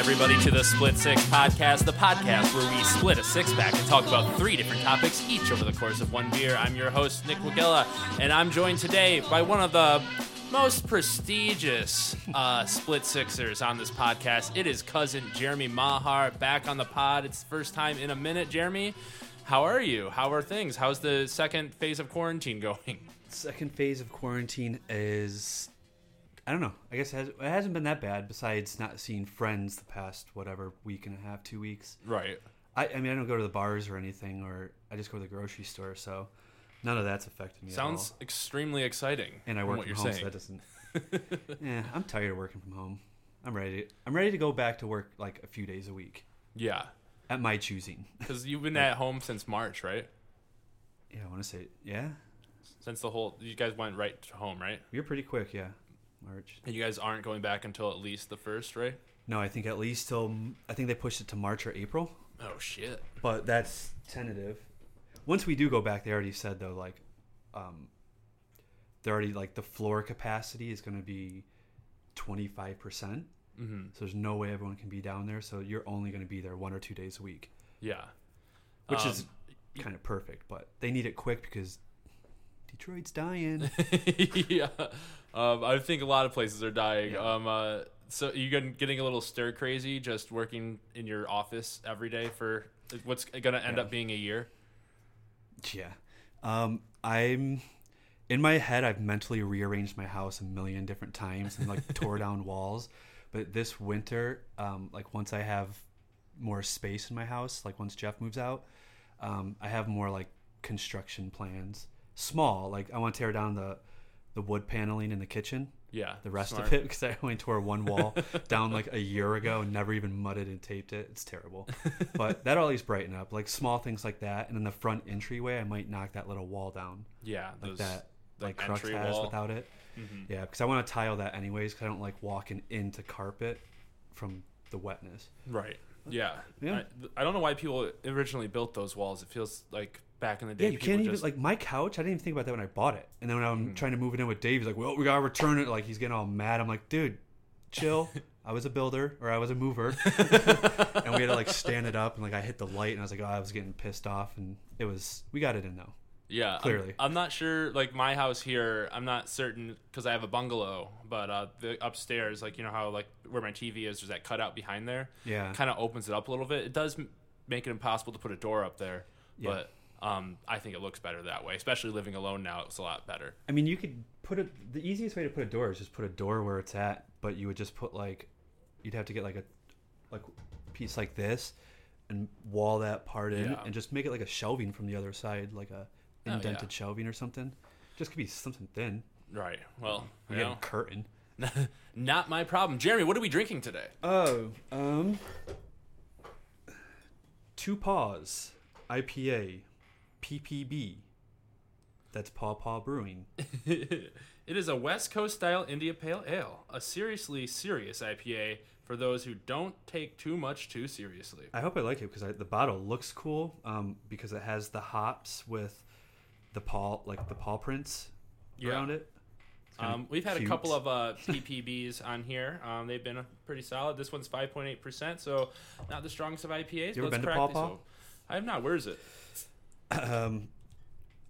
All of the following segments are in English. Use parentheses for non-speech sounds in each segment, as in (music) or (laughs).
everybody, to the Split Six Podcast, the podcast where we split a six pack and talk about three different topics each over the course of one beer. I'm your host, Nick Wagilla, and I'm joined today by one of the most prestigious uh, Split Sixers on this podcast. It is cousin Jeremy Mahar back on the pod. It's the first time in a minute. Jeremy, how are you? How are things? How's the second phase of quarantine (laughs) going? Second phase of quarantine is, I don't know. I guess it, has, it hasn't been that bad. Besides not seeing friends the past whatever week and a half, two weeks. Right. I, I mean, I don't go to the bars or anything, or I just go to the grocery store. So none of that's affecting me. Sounds at all. extremely exciting. And I from work what from you're home, saying. so that doesn't. yeah, I'm tired of working from home. I'm ready. I'm ready to go back to work like a few days a week yeah, at my choosing. because you've been (laughs) at home since March, right? yeah, I want to say yeah. Since the whole, you guys went right to home, right? You're pretty quick, yeah. March. And you guys aren't going back until at least the first, right? No, I think at least till I think they pushed it to March or April. Oh shit. but that's tentative. Once we do go back, they already said though, like, um, they're already like the floor capacity is going to be twenty five percent. Mm-hmm. So there's no way everyone can be down there. So you're only going to be there one or two days a week, Yeah. which Um, is kind of perfect. But they need it quick because Detroit's dying. (laughs) yeah. Um, I think a lot of places are dying. Yeah. Um, uh, so you getting getting a little stir crazy just working in your office every day for what's going to end Yeah. up being a year? yeah, um, I'm in my head. I've mentally rearranged my house a million different times and like tore (laughs) down walls. But this winter, um, like once I have more space in my house, like once Jeff moves out, um, I have more like construction plans. Small, like I want to tear down the the wood paneling in the kitchen, Yeah. the rest smart. of it, because I only tore one wall (laughs) down like a year ago and never even mudded and taped it. It's terrible, (laughs) but that'll at brighten up. Like small things like that, and in the front entryway, I might knock that little wall down Yeah. like Those, that, like, like, Crux has wall. without it. Mhm. Yeah, because I want to tile that anyways. Because I don't like walking into carpet from the wetness. Right. Yeah. Yeah. I, I don't know why people originally built those walls. It feels like back in the day. Yeah, you can't even just, like my couch. I didn't even think about that when I bought it. And then when I'm Mhm. trying to move it in with Dave, he's like, "Well, we gotta return it." Like he's getting all mad. I'm like, "Dude, chill." (laughs) I was a builder or I was a mover, (laughs) and we had to like stand it up. And like I hit the light, and I was like, "Oh, I was getting pissed off." And it was we got it in though. Yeah, I'm- Clearly. I'm, not sure. Like my house here, I'm not certain because I have a bungalow. But uh, the upstairs, like you know how like where my TV is, there's that cutout behind there. Yeah, Kind of opens it up a little bit. It does make it impossible to put a door up there, Yeah. but um, I think it looks better that way. Especially living alone now, it's a lot better. I mean, you could put it. The easiest way to put a door is just put a door where it's at, but you would just put like, you'd have to get like a, like piece like this, and wall that part in, Yeah. and just make it like a shelving from the other side, like a Oh, indented yeah. shelving or something. Just could be something thin. Right. Well, We you get a curtain. (laughs) not my problem. Jeremy, what are we drinking today? Oh, um, two paws, IPA, PPB. That's Paw Paw Brewing. (laughs) it is a West Coast style India Pale Ale, a seriously serious IPA for those who don't take too much too seriously. I hope I like it because the bottle looks cool. Um, because it has the hops with the paw, like the paw prints Yeah. around it. Um, we've had cute. a couple of uh, (laughs) PPBs on here. Um, they've been pretty solid. This one's 5.8%, so not the strongest of IPAs. You ever been to crack Paw Paw? I have not. Where is it? Um,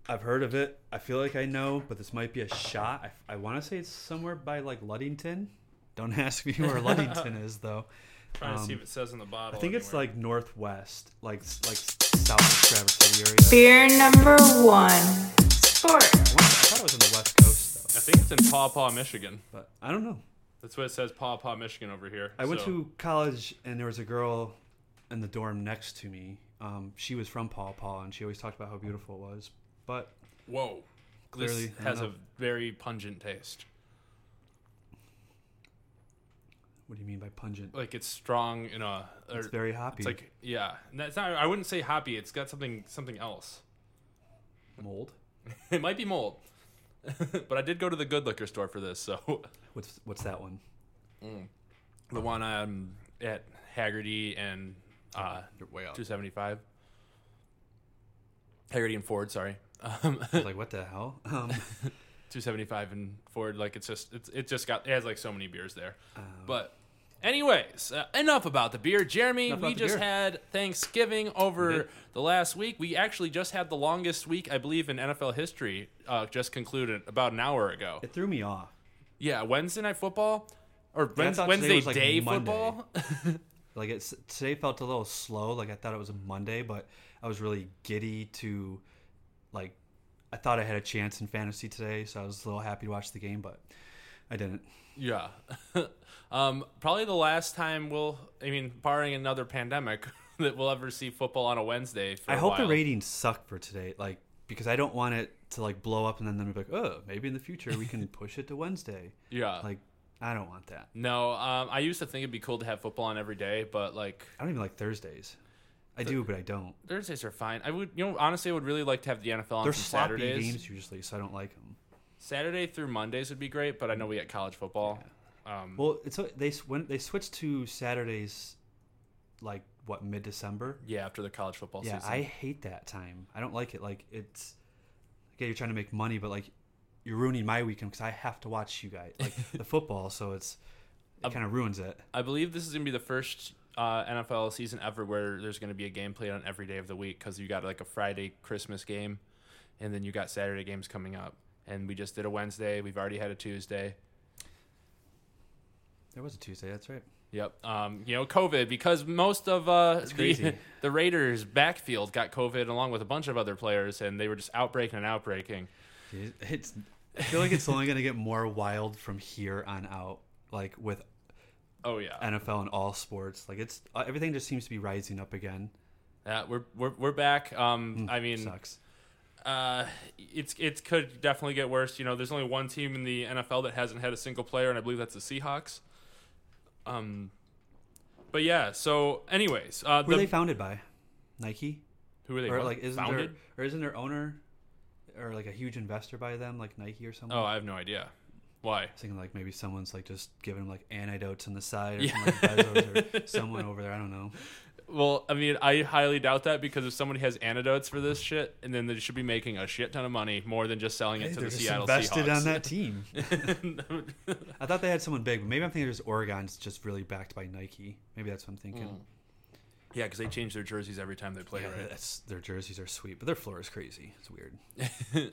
I've heard of it. I feel like I know, but this might be a shot. I, I want to say it's somewhere by like Ludington. Don't (laughs) ask me where Ludington is though. trying to see Um, if it says in the bottle. I think it's anywhere. like northwest, like like south of Traverse City area. Beer number one. Sport. I, want- I thought it was on the west coast though, I think it's in Paw Paw, Michigan. but I don't know. That's what it says, Paw Paw, Michigan over here. I went to college and there was a girl in the dorm next to me. Um, she was from Paw Paw and she always talked about how beautiful it was. But Whoa. Clearly, this has a very pungent taste. what do you mean by pungent? Like it's strong in a. Or, It's very hoppy. It's like yeah, that's not. I wouldn't say hoppy. It's got something something else. mold. (laughs) It might be mold, (laughs) but I did go to the good liquor store for this. So What's what's that one? the one um, at Haggerty and uh, You're way seventy five. Haggerty and Ford, sorry. (laughs) Um, I was like, what the hell? (laughs) Um, 275 and Ford like it's just it's it just got it has like so many beers there. uh, But Anyways, uh, enough about the beer. Jeremy, we just beer. had Thanksgiving over the last week. We actually just had the longest week, I believe, in NFL history. Uh, just concluded about an hour ago. It threw me off. Yeah, Wednesday night football or I Wednes- thought today Wednesday like, day Monday. football. (laughs) Like it's today felt a little slow. Like I thought it was a Monday, but I was really giddy to, like, I thought I had a chance in fantasy today, so I was a little happy to watch the game, but I didn't. yeah, (laughs) um, probably the last time we'll. I mean, barring another pandemic, (laughs) that we'll ever see football on a Wednesday. For I a hope the ratings suck for today, like because I don't want it to like blow up and then them be like, oh, maybe in the future we can (laughs) push it to Wednesday. Yeah, Like I don't want that. no. Um, I used to think it'd be cool to have football on every day, but like I don't even like Thursdays. I do, but I don't. Thursdays are fine. I would, you know, honestly, I would really like to have the NFL on They're sloppy Saturdays. games usually, so I don't like them. Saturday through Mondays would be great, but I know we got college football. Um, Well, it's they when they switched to Saturdays, like what mid December. yeah, after the college football Yeah, season. I hate that time. I don't like it. Like it's, okay, you're trying to make money, but like you're ruining my weekend because I have to watch you guys like (laughs) the football. So it's it kind of ruins it. I believe this is going to be the first uh, NFL season ever where there's going to be a game played on every day of the week because you got like a Friday Christmas game, and then you got Saturday games coming up. And we just did a Wednesday. We've already had a Tuesday. There was a Tuesday. That's right. Yep. Um, you know, COVID because most of uh, the, (laughs) the Raiders backfield got COVID along with a bunch of other players, and they were just outbreaking and outbreaking. It- It's. I feel like it's only going to get more wild from here on out. Like with Oh yeah. NFL and all sports, like it's uh, everything just seems to be rising up again. Yeah, we're we're we're back. Um, Mm, I mean, sucks. uh, it's it could definitely get worse. You know, there's only one team in the NFL that hasn't had a single player, and I believe that's the Seahawks. Um, but yeah. So, anyways, uh, Who are the, they founded by? Nike, who are they? or like isn't founded? there or isn't their owner or like a huge investor by them, like Nike or something? Oh, I have no idea. Why? I was thinking like maybe someone's like just giving them like antidotes on the side or Yeah. something like or (laughs) someone over there. I don't know. Well, I mean, I highly doubt that because if somebody has antidotes for this shit, and then they should be making a shit ton of money more than just selling it Hey, to they're the just Seattle invested Seahawks. on that (laughs) team. I thought they had someone big, but maybe I'm thinking just Oregon's just really backed by Nike. Maybe that's what I'm thinking. Hmm. Yeah, because they change their jerseys every time they play, Yeah, right? that's, their jerseys are sweet, but their floor is crazy. It's weird.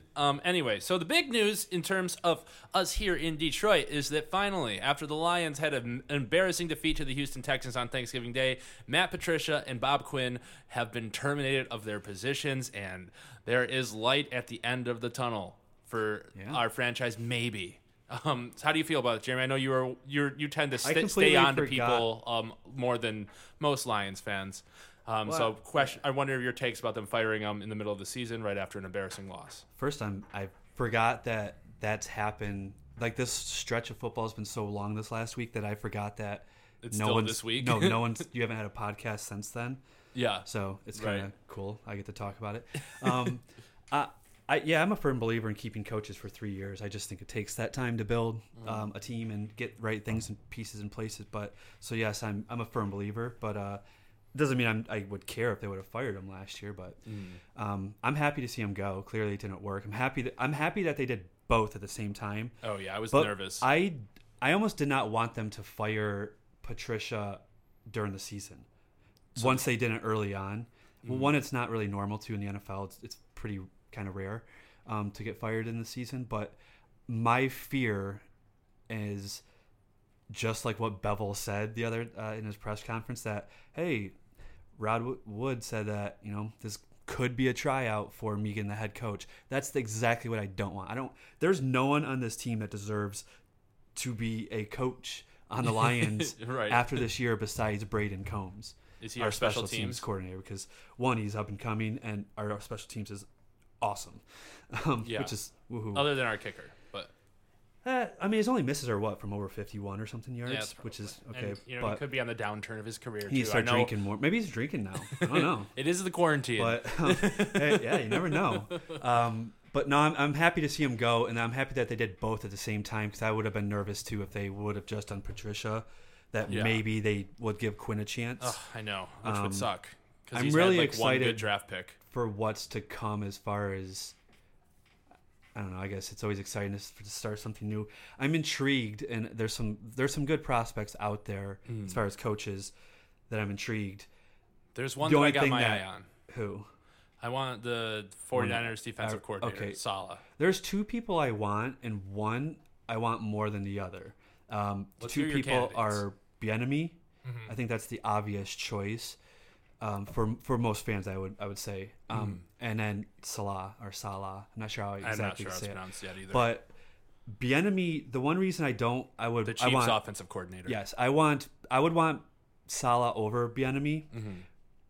(laughs) Um, anyway, so the big news in terms of us here in Detroit is that finally, after the Lions had an embarrassing defeat to the Houston Texans on Thanksgiving Day, Matt Patricia and Bob Quinn have been terminated of their positions, and there is light at the end of the tunnel for Yeah. our franchise, maybe. Um, so how do you feel about it, Jeremy? I know you are you you tend to st- stay completely on to people um, more than most Lions fans. Um, so, question: I wonder your takes about them firing them in the middle of the season, right after an embarrassing loss. First, I'm I forgot that that's happened. Like this stretch of football has been so long this last week that I forgot that It's no still one's this week? no, no (laughs) one's. You haven't had a podcast since then. Yeah. So it's kind of cool. I get to talk about it. Um, (laughs) I, I, yeah, I'm a firm believer in keeping coaches for three years. I just think it takes that time to build um, a team and get right things and pieces in places. But so yes, I'm I'm a firm believer. But uh, it doesn't mean I'm, I would care if they would have fired him last year. But um, I'm happy to see him go. Clearly, it didn't work. I'm happy that I'm happy that they did both at the same time. Oh yeah, I was But nervous. I I almost did not want them to fire Patricia during the season. Once they didn't early on. Well, one, it's not really normal to in the NFL. It's, it's pretty kind of rare um, to get fired in the season. But my fear is just like what Bevell said the other uh, in his press conference that hey, Rod Wood said that you know this could be a tryout for Megan, the head coach. That's exactly what I don't want. I don't. There's no one on this team that deserves to be a coach on the (laughs) Lions Right. after this year besides Brayden Coombs. Is he our special teams? coordinator? Because one, he's up and coming, and our special teams is awesome. (laughs) Um, Yeah. Which is woohoo. Other than our kicker, but Eh, I mean, his only misses are what from over 51 or something yards, yeah, which is okay. And, you know, he could be on the downturn of his career he needs too. to I start drinking more. Maybe he's drinking now. I don't know. (laughs) it is the quarantine. but um, hey, (laughs) yeah, you never know. Um, but no, I'm, I'm happy to see him go, and I'm happy that they did both at the same time because I would have been nervous too if they would have just done Patricia. That Yeah. maybe they would give Quinn a chance Ugh, I know, which Um, would suck. Because I'm really had, like one excited. good draft pick. For what's to come as far as. I don't know. I guess it's always exciting to, to start something new. I'm intrigued, and there's some there's some good prospects out there Hmm. as far as coaches that I'm intrigued. There's one The that I got my that- eye on. Who? I want the 49ers defensive uh, coordinator, okay. Saleh. There's two people I want, and one I want more than the other. Um, the Let's hear two people are Bieniemy. Mm-hmm. I think that's the obvious choice um, for for most fans. I would I would say, um, and then Saleh or Saleh. I'm not sure how. I'm not exactly sure to how it's say it. pronounced yet either. But Bieniemy, the one reason I don't, I would, the I Chiefs want, offensive coordinator. yes, I want, I would want Saleh over Bieniemy Mm-hmm.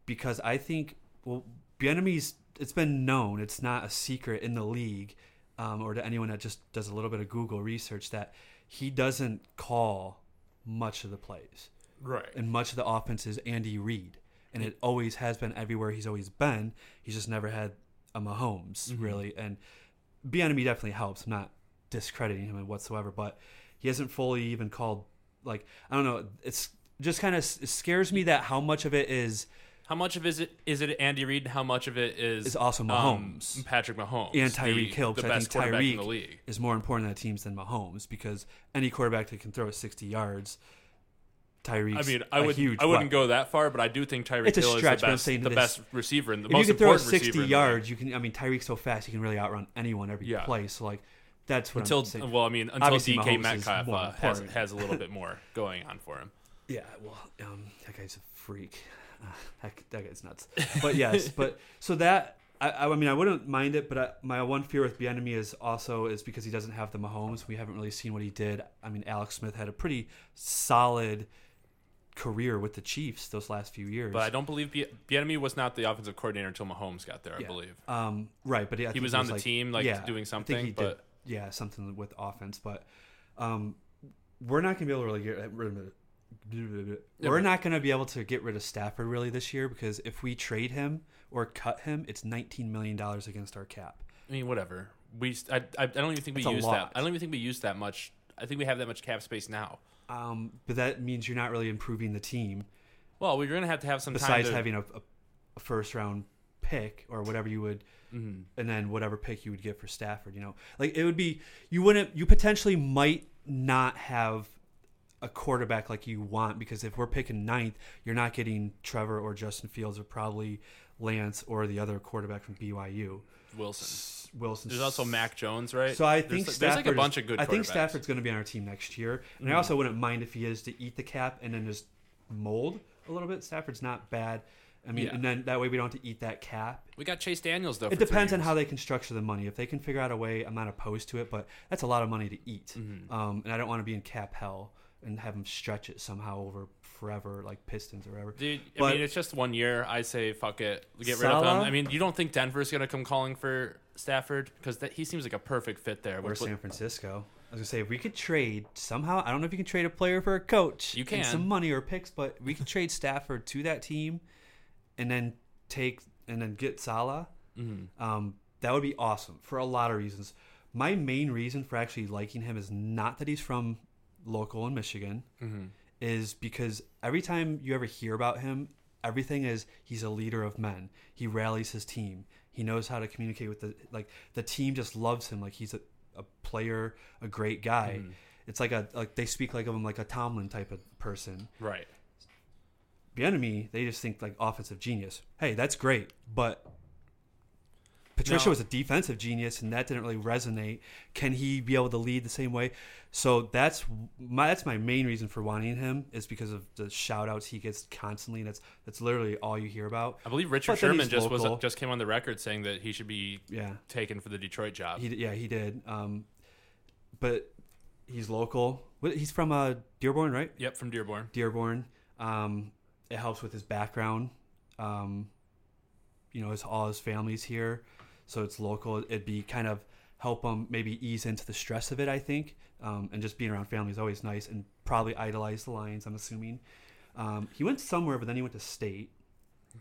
because I think, well, Bieniemy's, it's been known, it's not a secret in the league, um, or to anyone that just does a little bit of Google research that he doesn't call much of the plays Right. and much of the offense is Andy Reid, and it always has been everywhere he's always been. He's just never had a Mahomes Mm-hmm. really, and Bieniemy definitely helps. I'm not discrediting him whatsoever, but he hasn't fully even called. Like I don't know, it's just kind of scares me that how much of it is How much of is it is it Andy Reid? How much of it is Is also um, Mahomes. Patrick Mahomes, and Tyreek Hill. the 'cause I think in Tyreek the league. is more important to teams than Mahomes because any quarterback that can throw 60 yards, Tyreek. I mean, I would huge I wouldn't weapon. go that far, but I do think Tyreek Hill is the best, the this- best receiver and the if most you can throw important 60 receiver in the league. yards, you can. I mean, Tyreek's so fast, he can really outrun anyone every Yeah. play. So like, that's what Until I'm well, I mean, until Obviously, DK Metcalf uh, has has a little bit (laughs) more going on for him. Yeah, well, um, that guy's a freak. (laughs) Uh, that, that guy's nuts. But yes, (laughs) but so that I, I mean, I wouldn't mind it, but I, my one fear with Bieniemy is also is because he doesn't have the Mahomes. We haven't really seen what he did. I mean, Alex Smith had a pretty solid career with the Chiefs those last few years. But I don't believe Bi- Bieniemy was not the offensive coordinator until Mahomes got there. I Yeah. believe. Um, right, but I think was on the team, like, doing I something, think he but- did, yeah, something with offense. But um, we're not gonna be able to really get rid of. We're not going to be able to get rid of Stafford really this year because if we trade him or cut him, it's 19 million dollars against our cap. I mean, whatever. We I, I, don't even think we That's use that. I don't even think we use that much. I think we have that much cap space now. Um, but that means you're not really improving the team. Well, we're gonna have to have some time Besides to, having a, a, a first round pick or whatever you would, Mhm. and then whatever pick you would get for Stafford. You know, like it would be you wouldn't you potentially might not have a quarterback like you want because if we're picking ninth, you're not getting Trevor or Justin Fields or probably Lance or the other quarterback from BYU. Wilson. Wilson. There's also Mac Jones, right? So I think Stafford there's like a bunch is- of good. I think. Stafford's going to be on our team next year, and I also wouldn't mind if he is to eat the cap and then just mold a little bit. Stafford's not bad. I mean, Yeah. and then that way we don't have to eat that cap. We got Chase Daniels though. It depends on how they can structure the money. If they can figure out a way, I'm not opposed to it, but that's a lot of money to eat, Mm-hmm. um, and I don't want to be in cap hell and have them stretch it somehow over forever, like Pistons or whatever. Dude, I mean, it's just one year. I say fuck it, get rid of them. I mean, you don't think Denver's gonna come calling for Stafford because he seems like a perfect fit there. Or San Francisco. I was gonna say if we could trade somehow. I don't know if you can trade a player for a coach. You can. some money or picks, but we could trade Stafford to that team, and then take and then get Saleh. Mhm. Um, that would be awesome for a lot of reasons. My main reason for actually liking him is not that he's from local in Michigan, Mhm. is because every time you ever hear about him, everything is he's a leader of men. He rallies his team. He knows how to communicate with the like the team just loves him like he's a, a player, a great guy. Mm-hmm. It's like a like they speak like of him like a Tomlin type of person. Right. Bieniemy, they just think like offensive genius. Hey, that's great, but Patricia No. was a defensive genius, and that didn't really resonate. Can he be able to lead the same way? So that's my that's my main reason for wanting him is because of the shout outs he gets constantly. And that's that's literally all you hear about. I believe Richard Sherman just was just came on the record saying that he should be Yeah, taken for the Detroit job. he yeah he did. Um, but he's local. He's from uh, Dearborn, right? yep, from Dearborn. Dearborn. Um, it helps with his background. Um, you know, his all his family's here, so it's local. It'd be kind of help them maybe ease into the stress of it. I think, um, and just being around family is always nice, and probably idolize the Lions. I'm assuming. Um, he went somewhere, but then he went to state,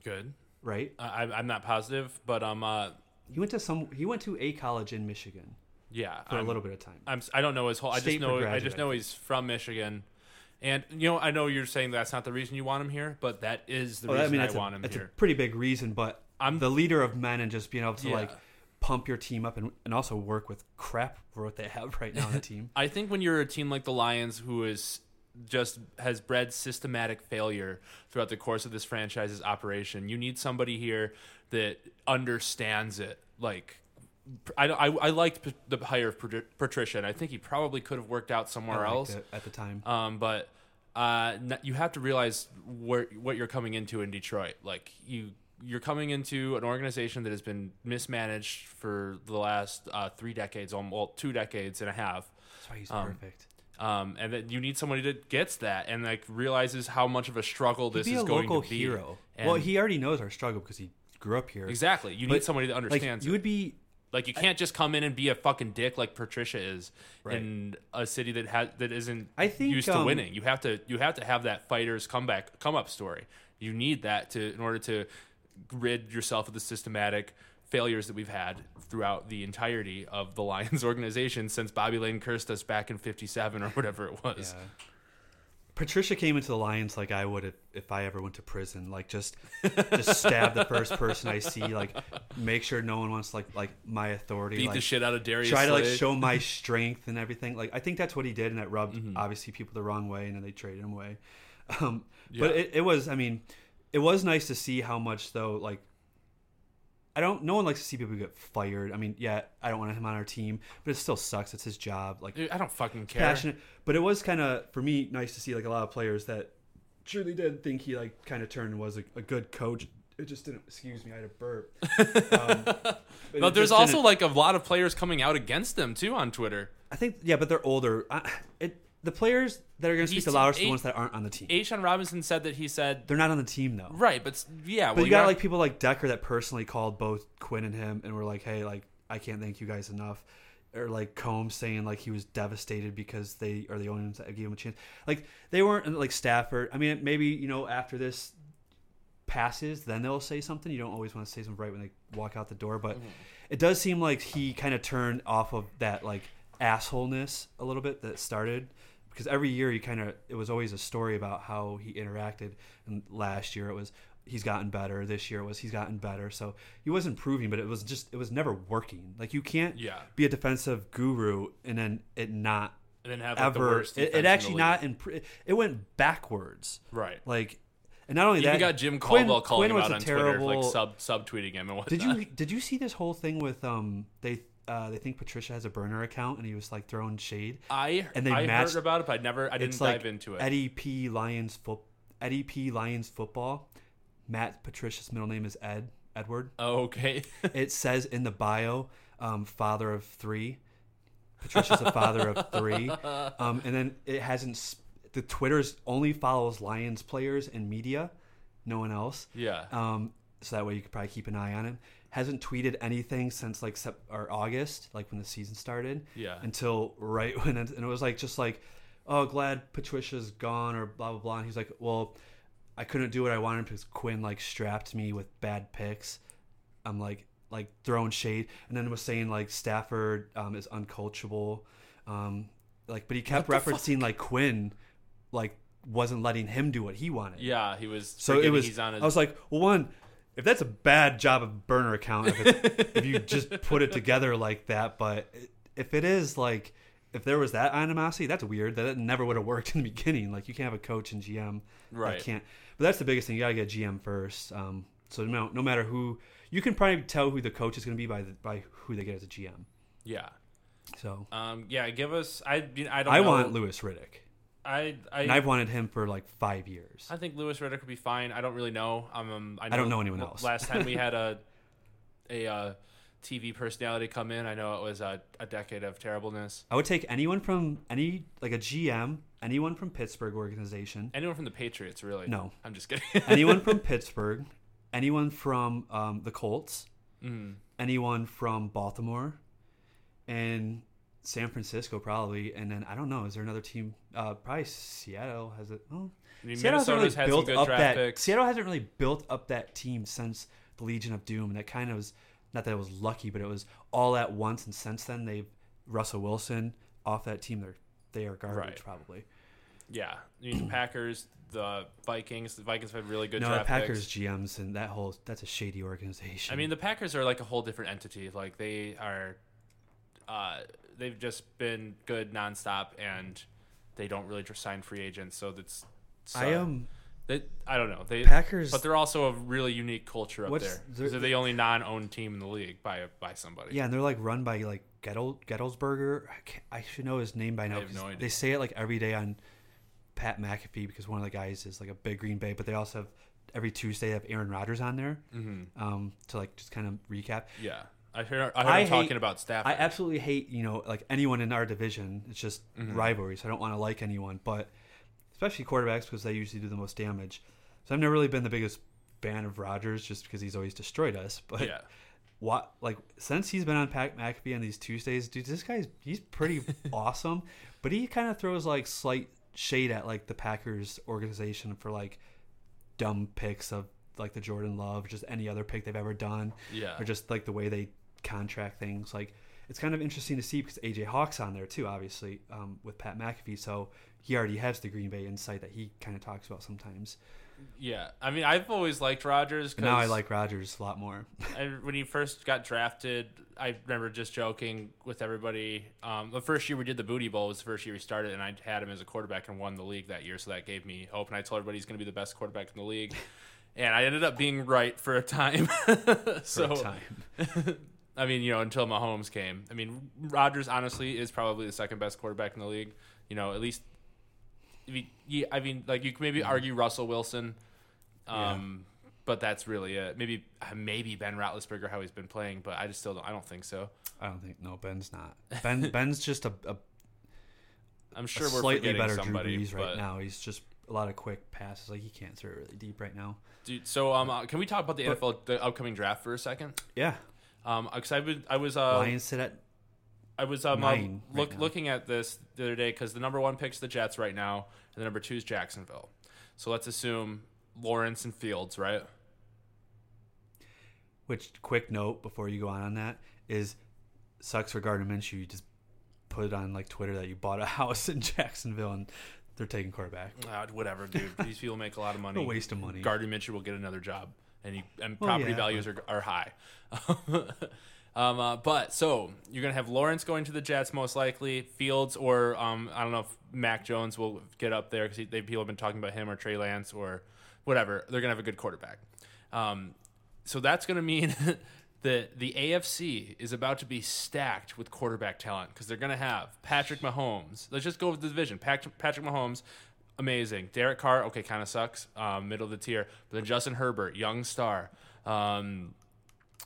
Good. right? I, I'm not positive, but um, uh, He went to some. He went to a college in Michigan yeah, for I'm, a little bit of time. I'm I don't know his whole. I just State know I just know he's from Michigan, and you know I know you're saying that's not the reason you want him here, but that is the Oh, reason I mean, I, that's, a, want him that's here. a pretty big reason, but I'm- the leader of men and just being able to Yeah. like pump your team up and, and also work with crap for what they have right now on the team. (laughs) I think when you're a team like the Lions, who is just has bred systematic failure throughout the course of this franchise's operation, you need somebody here that understands it. Like, I, I, I liked the hire of Pat- Patricia, and I think he probably could have worked out somewhere else. at the time. Um, but uh, you have to realize where what you're coming into in Detroit. Like you, you're coming into an organization that has been mismanaged for the last uh, three decades, almost well, two decades and a half. That's why he's um, perfect. Um, and that you need somebody that gets that and like realizes how much of a struggle this He'd be is a going local to be. hero. And- well, he already knows our struggle because he grew up here. exactly. You But, need somebody that Like understands. you would be Like you can't just come in and be a fucking dick like Patricia is Right. in a city that has that isn't I think, used to um, winning. You have to you have to have that fighter's comeback come up story. You need that to in order to rid yourself of the systematic failures that we've had throughout the entirety of the Lions (laughs) organization since Bobby Layne cursed us back in '57 or whatever it was. Yeah. Patricia came into the Lions like I would if, if I ever went to prison. Like just just stab the first person I see. Like make sure no one wants like like my authority. Beat like, the shit out of Darius. try to like Slade. show my (laughs) strength and everything. Like I think that's what he did, and that rubbed Mm-hmm. obviously people the wrong way, and then they traded him away. Um, But it, it was, I mean, it was nice to see how much though. Like I don't. No one likes to see people get fired. I mean, yeah, I don't want him on our team, but it still sucks. It's his job. Like Dude, I don't fucking care. passionate. But it was kind of for me nice to see like a lot of players that truly did think he like kind of turned and was a, a good coach. It just didn't. Excuse me, I had a burp. Um, (laughs) but But there's also didn't- like a lot of players coming out against them too on Twitter. I think yeah, but they're older. I, it the players that are going to speak He's- the loudest are the ones that aren't on the team. A'Shawn Robinson said that he said They're not on the team though. right, but s- yeah, But well, you got you're- like people like Decker that personally called both Quinn and him and were like, "Hey, like I can't thank you guys enough." Or like Coombs saying like he was devastated because they are the only ones that gave him a chance. Like they weren't uh, like Stafford. I mean, maybe you know after this passes, then they'll say something. You don't always want to say something right when they walk out the door, but mm-hmm. it does seem like he kind of turned off of that like assholeness a little bit that started because every year he kind of it was always a story about how he interacted and last year it was he's gotten better this year it was he's gotten better so he wasn't improving but it was just it was never working like you can't Yeah. be a defensive guru and then it not and then have like, the ever worst it, it actually not impr- it went backwards right. like and not only Even that you got Jim Quinn- Caldwell calling Quinn him out on Twitter, like terrible- sub subtweeting him and whatnot. did you did you see this whole thing with um they uh they think Patricia has a burner account and he was like throwing shade I and they I matched- heard about it, but I never I didn't it's dive like into it. Eddie P Lions foot Eddie P Lions football. Matt Patricia's middle name is Ed Edward. oh, okay. (laughs) It says in the bio, um, father of three. Patricia's a father of three, (laughs) um, and then it hasn't. sp- The Twitter's only follows Lions players and media, no one else. yeah. Um, so that way you could probably keep an eye on him. Hasn't tweeted anything since like sep- or August, like when the season started. Yeah. Until right (laughs) when it, and it was like just like, oh, glad Patricia's gone or blah blah blah. And he's like, well, I couldn't do what I wanted because Quinn like strapped me with bad picks. I'm like like throwing shade, and then was saying like Stafford um, is uncoachable. Um, like, but he kept referencing like Quinn, like wasn't letting him do what he wanted. yeah, he was. So it was. He's on his, I was like, well, one, if that's a bad job of burner account, if, if you just (laughs) put it together like that, but if it is like, if there was that animosity, that's weird. That it never would have worked (laughs) in the beginning. Like you can't have a coach and GM. Right. Can't. But that's the biggest thing. You got to get GM first. Um, so no, no matter who, you can probably tell who the coach is going to be by the, by who they get as a GM. yeah. So Um. Yeah. Give us. I. I don't. I know. want Louis Riddick, I. I. and I've wanted him for like five years. I think Louis Riddick would be fine. I don't really know. Um, um, I, don't know anyone else. Last time we (laughs) had a a uh, TV personality come in, I know it was a, a decade of terribleness. I would take anyone from any like a GM, anyone from Pittsburgh organization, Anyone from the Patriots, really? No. I'm just kidding. (laughs) anyone from (laughs) Pittsburgh, anyone from um, the Colts, Mhm. anyone from Baltimore, and San Francisco probably. And then I don't know, is there another team? Uh, probably Seattle has it. Oh, I mean, Seattle hasn't really built good up draft that. Seattle hasn't really built up that team since the Legion of Doom, and that kind of was not that it was lucky, but it was all at once. And since then, they've Russell Wilson off that team. They're they are garbage Right. probably. Yeah, I mean, the (clears throat) Packers, the Vikings. The Vikings have had really good no, the Packers picks. GMs and that whole that's a shady organization. I mean, the Packers are like a whole different entity. Like they are, uh, they've just been good nonstop, and they don't really just sign free agents. So that's. So, I um They, I don't know. They Packers. but they're also a really unique culture up there. they're- They're the only non-owned team in the league by by somebody. Yeah, and they're like run by like Gettel, Gettelsberger. I, I should know his name by now. no. They say it like every day on Pat McAfee because one of the guys is like a big Green Bay, but they also have every Tuesday they have Aaron Rodgers on there Mm-hmm. um, to like just kind of recap. Yeah. I heard. I heard I him talking about Stafford. I absolutely hate you know like anyone in our division. It's just Mm-hmm. rivalry, so I don't want to like anyone, but especially quarterbacks because they usually do the most damage. So I've never really been the biggest fan of Rodgers just because he's always destroyed us. (laughs) But yeah. what like since he's been on Pat McAfee on these Tuesdays, dude, this guy's he's pretty (laughs) awesome. But he kind of throws like slight shade at like the Packers organization for like dumb picks of like the Jordan Love, just any other pick they've ever done, Yeah. or just like the way they contract things. Like it's kind of interesting to see because AJ Hawk's on there too, obviously um, with Pat McAfee, so he already has the Green Bay insight that he kind of talks about sometimes. Yeah. I mean, I've always liked Rodgers. And now I like Rodgers a lot more. (laughs) I, when he first got drafted, I remember just joking with everybody. Um, the first year we did the Booty Bowl was the first year we started, and I had him as a quarterback and won the league that year, so that gave me hope. And I told everybody he's going to be the best quarterback in the league, (laughs) and I ended up being right for a time. (laughs) For a time. I mean, you know, until Mahomes came. I mean, Rodgers honestly is probably the second best quarterback in the league. You know, at least. I mean, like you could maybe argue Russell Wilson, um, but that's really it. Maybe uh, maybe Ben Roethlisberger how he's been playing, but I just still don't. I don't think so. I don't think no Ben's not. Ben (laughs) Ben's just a, a I'm a sure we're slightly better somebody, Drew Brees right now. He's just a lot of quick passes. Like he can't throw it really deep right now. dude. So um, uh, can we talk about the But- NFL, the upcoming draft for a second? Yeah, Um, because I was I was uh, Lions sit at I was um, right look, now. looking at this the other day because the number one pick's the Jets right now, and the number two is Jacksonville. So let's assume Lawrence and Fields, right? which quick note before you go on on that is sucks for Gardner Minshew. You just put it on like Twitter that you bought a (laughs) house in Jacksonville and they're taking quarterback. Uh, whatever, dude. (laughs) These people make a lot of money. No waste of money. Gardner Minshew will get another job, and he, and Well, property yeah, values are, are high. (laughs) um, uh, but so you're gonna have Lawrence going to the Jets most likely, Fields or um, I don't know if Mac Jones will get up there because they people have been talking about him or Trey Lance or whatever. They're gonna have a good quarterback. Um, so that's gonna mean. (laughs) The, the AFC is about to be stacked with quarterback talent because they're going to have Patrick Mahomes. Let's just go with the division. Patrick, Patrick Mahomes, amazing. Derek Carr, okay, kind of sucks, um, middle of the tier. But then Justin Herbert, young star. Um,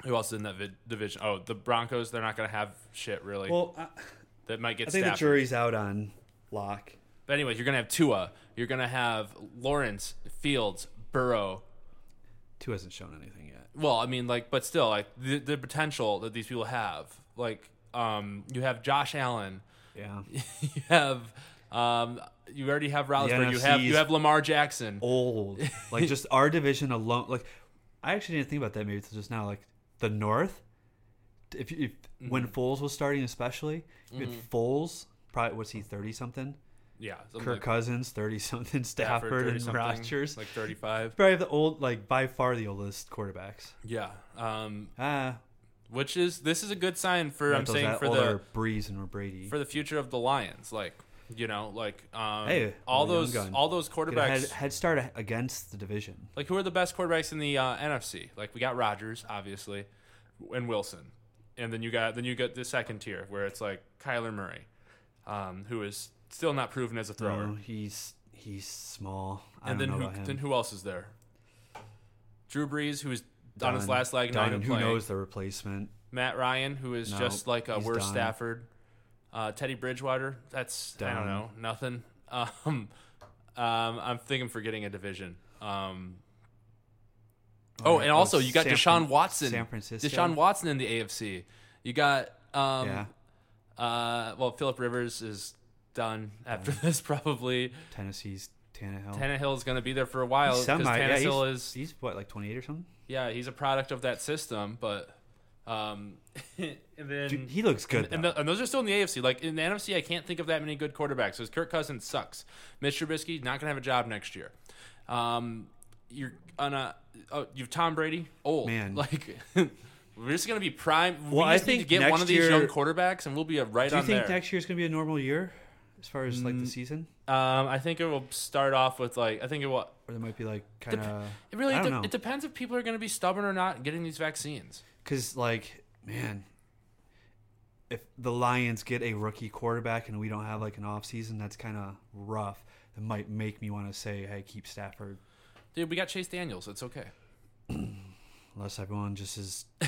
who else is in that vid- division? Oh, the Broncos. They're not going to have shit really. Well, I, that might get I think the jury's out on Lock. But anyways, you're going to have Tua. You're going to have Lawrence, Fields, Burrow. Tua hasn't shown anything yet. Well, I mean, like, but still, like the, the potential that these people have. Like, um, you have Josh Allen. Yeah, (laughs) you have. Um, you already have Roethlisberger. You have you have Lamar Jackson. old. like just our division alone. Like I actually didn't think about that maybe until just now. Like the North. If, if when Mm-hmm. Foles was starting, especially, you had Foles. Probably was he thirty something? Yeah, Kirk like Cousins thirty something. Stafford, 30 and something, Rodgers. like 35. probably the old, like by far the oldest quarterbacks. Yeah. Um, Ah, which is this is a good sign for I'm saying for the Brees and Brady. for the future of the Lions. Like you know, like um, Hey, all those gun. all those quarterbacks. head, head start against the division. Like who are the best quarterbacks in the uh, NFC? Like we got Rodgers, obviously, and Wilson, and then you got then you got the second tier where it's like Kyler Murray, um, who is still not proven as a thrower. No, he's he's small. I and don't then know who then who else is there? Drew Brees, who's on his last leg, not even And who knows the replacement? Matt Ryan, who is No, just like a worse done. Stafford. Uh, Teddy Bridgewater, that's I don't know, nothing. (laughs) Um, um, I'm forgetting a division. Um, oh, and also you got San Deshaun Watson. San Francisco. Deshaun Watson in the AFC. You got um, yeah, uh, well, Philip Rivers is done after (laughs) this probably. Tennessee's Tannehill. Tannehill is going to be there for a while because semi. Yeah, Tannehill he's, is he's what like twenty eight or something. yeah he's a product of that system, but Um, (laughs) and then Dude, he looks good. And, and, the, and those are still in the AFC. Like in the NFC, I can't think of that many good quarterbacks. Because Kirk Cousins sucks. Mitch Trubisky not gonna have a job next year. Um, you're on a oh, you've Tom Brady old Man. (laughs) Like (laughs) we're just gonna be prime. Well, we I just need to think get one of these year- young quarterbacks, and we'll be a right Do you on think there. next year's gonna be a normal year, as far as like the season, um, I think it will start off with like I think it will. or there might be like kind of It really de- it depends if people are going to be stubborn or not getting these vaccines. Because like man, if the Lions get a rookie quarterback and we don't have like an off season, that's kind of rough. That might make me want to say, hey, keep Stafford. Dude, we got Chase Daniels. It's okay. (clears throat) Unless everyone just is, (laughs)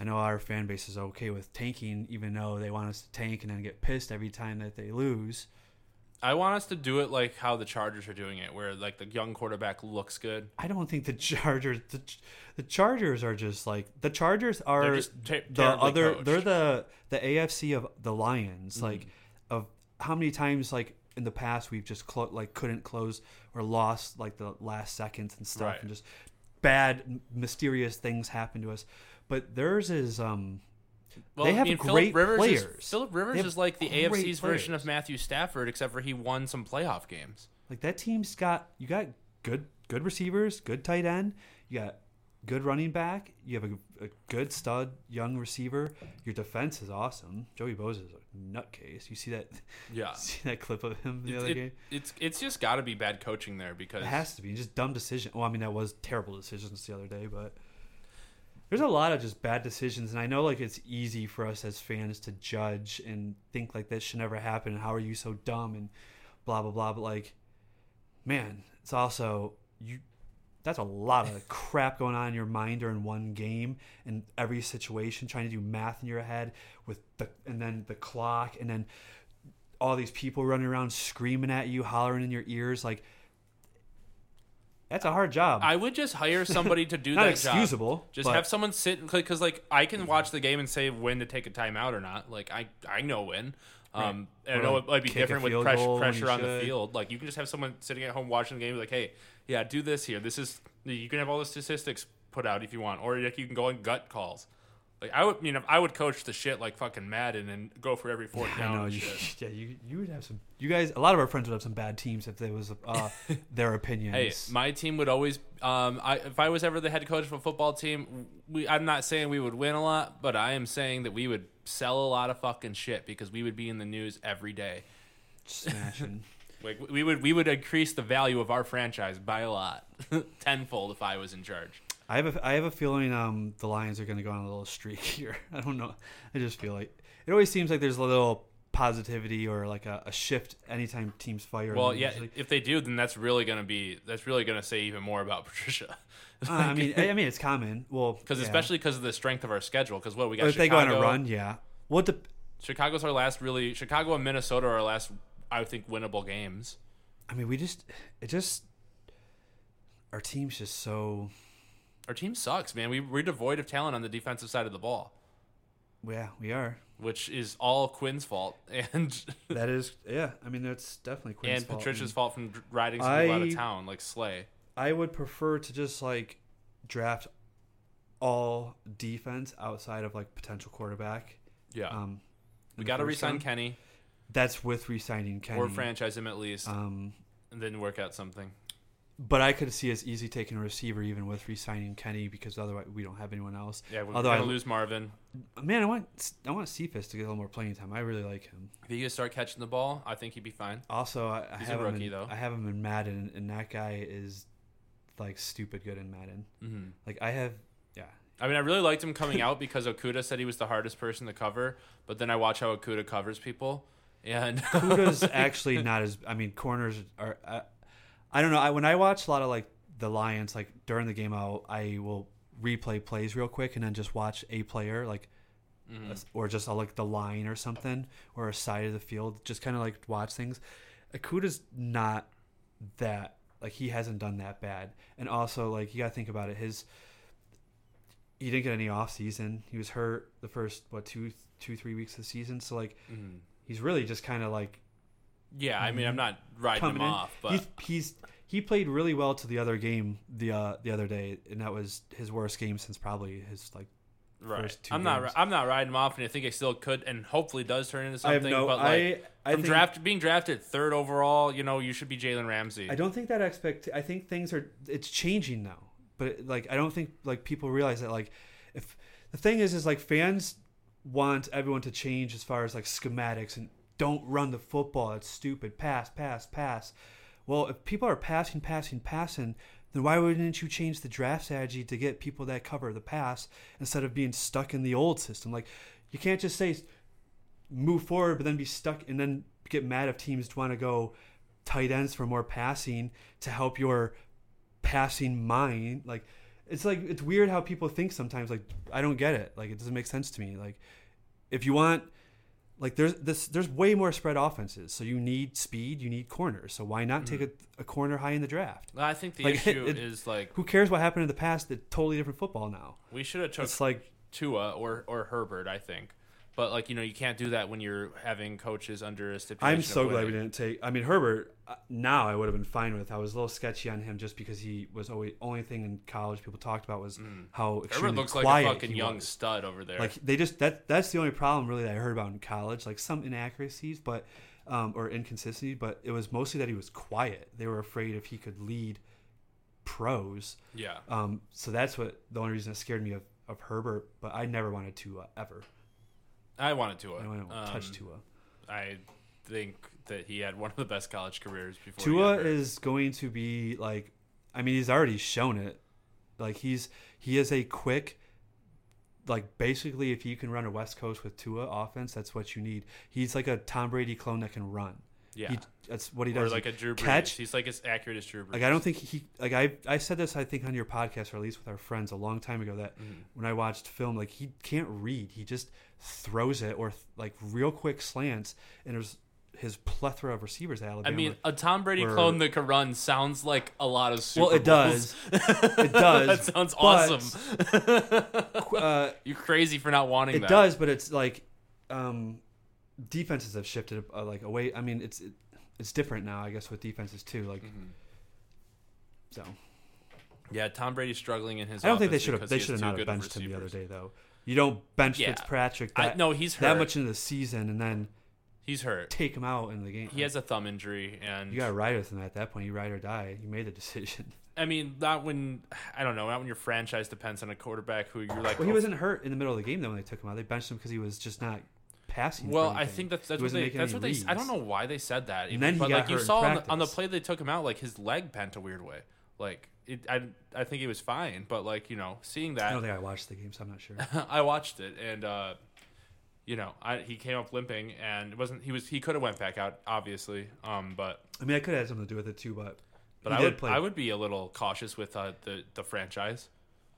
I know our fan base is okay with tanking, even though they want us to tank and then get pissed every time that they lose. I want us to do it like how the Chargers are doing it, where like the young quarterback looks good. I don't think the (laughs) Chargers, the, the Chargers are just like the Chargers are ter- the other. coached. They're the the AFC of the Lions. Mm. Like of how many times like in the past we've just clo- like couldn't close or lost like the last seconds and stuff Right. and just bad mysterious things happen to us. But theirs is um Well, They have I mean, great Philip Rivers players. Is, Philip Rivers is like the AFC's version of Matthew Stafford, except for he won some playoff games. Like that team's got you got good good receivers, good tight end, you got good running back, you have a, a good stud young receiver. Your defense is awesome. Joey Bosa is a nutcase. You see that? (laughs) Yeah, See that clip of him the It- other it- game? it's it's just got to be bad coaching there because It has to be just dumb decision. Well, I mean that was terrible decisions the other day, but there's a lot of just bad decisions, and I know like it's easy for us as fans to judge and think like this should never happen. And how are you so dumb and blah blah blah. But like, man, it's also you. That's a lot of (laughs) crap going on in your mind during one game and every situation, trying to do math in your head with the and then the clock and then all these people running around screaming at you, hollering in your ears, like that's a hard job. I would just hire (laughs) somebody to do Not that excusable, job. Just but- have someone sit because like I can watch the game and say when to take a timeout or not. Like I I know when. Um, and I know it might be kick different with pressure, pressure on the field. Like you can just have someone sitting at home watching the game, like, hey, yeah, do this here. This is you can have all the statistics put out if you want, or like, you can go on gut calls. Like I would, I mean, if I would coach the shit like fucking Madden and go for every fourth I down. know and you, shit. (laughs) yeah, you you would have some. You guys, a lot of our friends would have some bad teams if there was uh, (laughs) their opinions. Hey, my team would always. Um, I, if I was ever the head coach of a football team, we, I'm not saying we would win a lot, but I am saying that we would sell a lot of fucking shit because we would be in the news every day. smashing. (laughs) Like we would, we would increase the value of our franchise by a lot, tenfold if I was in charge. I have a I have a feeling um the Lions are going to go on a little streak (laughs) here. I don't know. I just feel like it always seems like there's a little positivity or like a, a shift anytime teams fire. Well, yeah, usually- if they do, then that's really gonna be that's really gonna say even more about (laughs) Patricia. Uh, I mean, I I mean it's common. Well, because yeah. especially because of the strength of our schedule. Because what we got, Or if they go on a run, yeah. What the? Chicago's our last really. Chicago and Minnesota are our last, I think, winnable games. I mean, we just it just our team's just so Our team sucks, man. We, we're devoid of talent on the defensive side of the ball, yeah we are. which is all Quinn's fault (laughs) and That is yeah. I mean that's definitely Quinn's fault. and fault. Patricia's And fault from riding some people out of town like Slay. I would prefer to just like draft all defense outside of like potential quarterback. Yeah, Um, we got to resign round. Kenny That's with re-signing Kenny. or franchise him at least, Um, and then work out something. But I could see us easily taking a receiver even with re-signing Kenny because otherwise we don't have anyone else. Yeah, we're Although gonna I- lose Marvin. Man, I want I want Cephus to get a little more playing time. I really like him. If he could start catching the ball, I think he'd be fine. Also, I, I He's a have him rookie, in, though. I have him in Madden, and that guy is like stupid good in Madden. hmm Like I have, yeah. I mean, I really liked him coming out because Okudah said he was the hardest person to cover, but then I watch how Okudah covers people, and Kuda's (laughs) actually not as. I mean, corners are. Uh, I don't know. I when I watch a lot of like the Lions, like during the game, I'll I will replay plays real quick and then just watch a player like, Mhm. or just I'll like the line or something or a side of the field, just kind of like watch things. Okudah's not that like he hasn't done that bad, and also like you gotta think about it. His he didn't get any off season. He was hurt the first what two two three weeks of the season, so like Mhm. he's really just kind of like yeah, I mean, I'm not riding him in. off, but he's, he's he played really well to the other game the uh, the other day, and that was his worst game since probably his like Right. first two I'm not. games. ri- I'm not riding him off, and I think it still could, and hopefully does turn into I have something. no. but like, I I from think, draft being drafted third overall, you know, you should be Jalen Ramsey. I don't think that expect. I think things are. It's changing now, but like I don't think like people realize that like if the thing is is like fans want everyone to change as far as like schematics and don't run the football. It's stupid. Pass, pass, pass. Well, if people are passing, passing, passing, then why wouldn't you change the draft strategy to get people that cover the pass instead of being stuck in the old system? Like you can't just say move forward, but then be stuck and then get mad if teams want to go tight ends for more passing to help your passing mind. Like it's like it's weird how people think sometimes. Like I don't get it. Like it doesn't make sense to me. Like if you want like there's this there's way more spread offenses, so you need speed, you need corners. So why not take mm-hmm. a, a corner high in the draft? I think the Like, (laughs) issue it- is like Who cares what happened in the past? It's totally different football now. we should have took It's like Tua or or Herbert. I think, but like you know, you can't do that when you're having coaches under a stipulation. I'm so glad we didn't take. I mean, Herbert. uh, Now I would have been fine with. I was a little sketchy on him just because he was always only thing in college people talked about was how Mm. Herbert extremely looks like a fucking young was. stud over there. Like they just that that's the only problem really that I heard about in college. Like some inaccuracies, but um, or inconsistency, but it was mostly that he was quiet. They were afraid if he could lead pros. yeah, Um, so that's what the only reason that scared me of, of Herbert. But I never wanted to uh, ever. I wanted Tua. I don't want to Um, touch Tua. I think that he had one of the best college careers before. Tua is going to be like, I mean, he's already shown it. Like he's he is a quick, like basically, if you can run a West Coast with Tua offense, that's what you need. He's like a Tom Brady clone that can run. yeah, He, that's what he or does. like a Drew Brees. catch. He's like as accurate as Drew Brees. Like I don't think he like I I said this I think on your podcast or at least with our friends a long time ago that Mm-hmm. when I watched film like he can't read he just throws it or like real quick slants and there's his plethora of receivers at I mean, a Tom Brady were- clone that can run sounds like a lot of Super well it Bowls. does (laughs) it does (laughs) that sounds but, awesome. (laughs) uh, You're crazy for not wanting it that. does but it's like um defenses have shifted uh, like away I mean it's it, it's different now I guess with defenses too like Mm-hmm. so Yeah, Tom Brady's struggling in his. I don't think they offense should have. because They he has should have not have benched him the other receivers. day, though. You don't bench Yeah. Fitzpatrick I, that, no, he's hurt. that much into the season and then He's hurt. take him out in the game. He has a thumb injury, and you got to ride with him at that point. You ride or die. You made the decision. (laughs) I mean, not when I don't know, not when your franchise depends on a quarterback who you're like. Well, he oh, wasn't hurt in the middle of the game though when they took him out. They benched him because he was just not passing. Well, I think that's that's what they that's what they. I don't know why they said that. And then he but got like you hurt in saw on the, on the play they took him out, like his leg bent a weird way. Like it, I I think he was fine, but like you know, seeing that I don't think I watched the game, so I'm not sure. (laughs) I watched it and uh, you know, I, he came up limping and it wasn't he was he could have went back out obviously, um, but I mean, I could have had something to do with it too, but but I would play. I would be a little cautious with uh, the the franchise.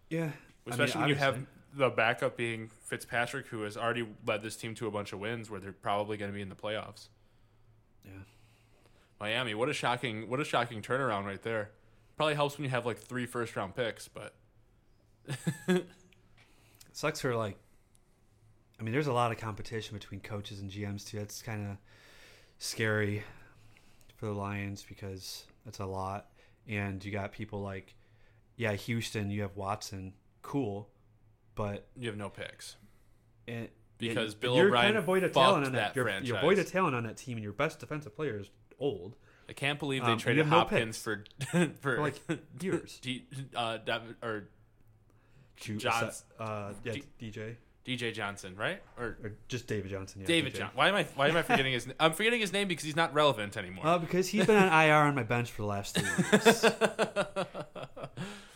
yeah, Especially I mean, when you have the backup being Fitzpatrick, who has already led this team to a bunch of wins, where they're probably going to be in the playoffs. Yeah. Miami, what a shocking, what a shocking turnaround right there. Probably helps when you have like three first round picks, but It (laughs) sucks for like. I mean, there's a lot of competition between coaches and GMs too. That's kind of scary for the Lions because that's a lot, and you got people like, yeah, Houston. You have Watson, cool, but you have no picks and, because Bill you're O'Brien kind of void of talent on that that. Your, franchise. your void of talent on that team, and your best defensive player is old I can't believe they Um, traded no Hopkins for (laughs) for, for like years. (laughs) D, uh, Dav- or Ju- Johns- uh, yeah, D- DJ DJ Johnson, right? Or or just David Johnson. Yeah, David Johnson. Why am I why am I forgetting his? I'm forgetting his name because he's not relevant anymore. Uh, because he's been on (laughs) IR on my bench for the last three weeks.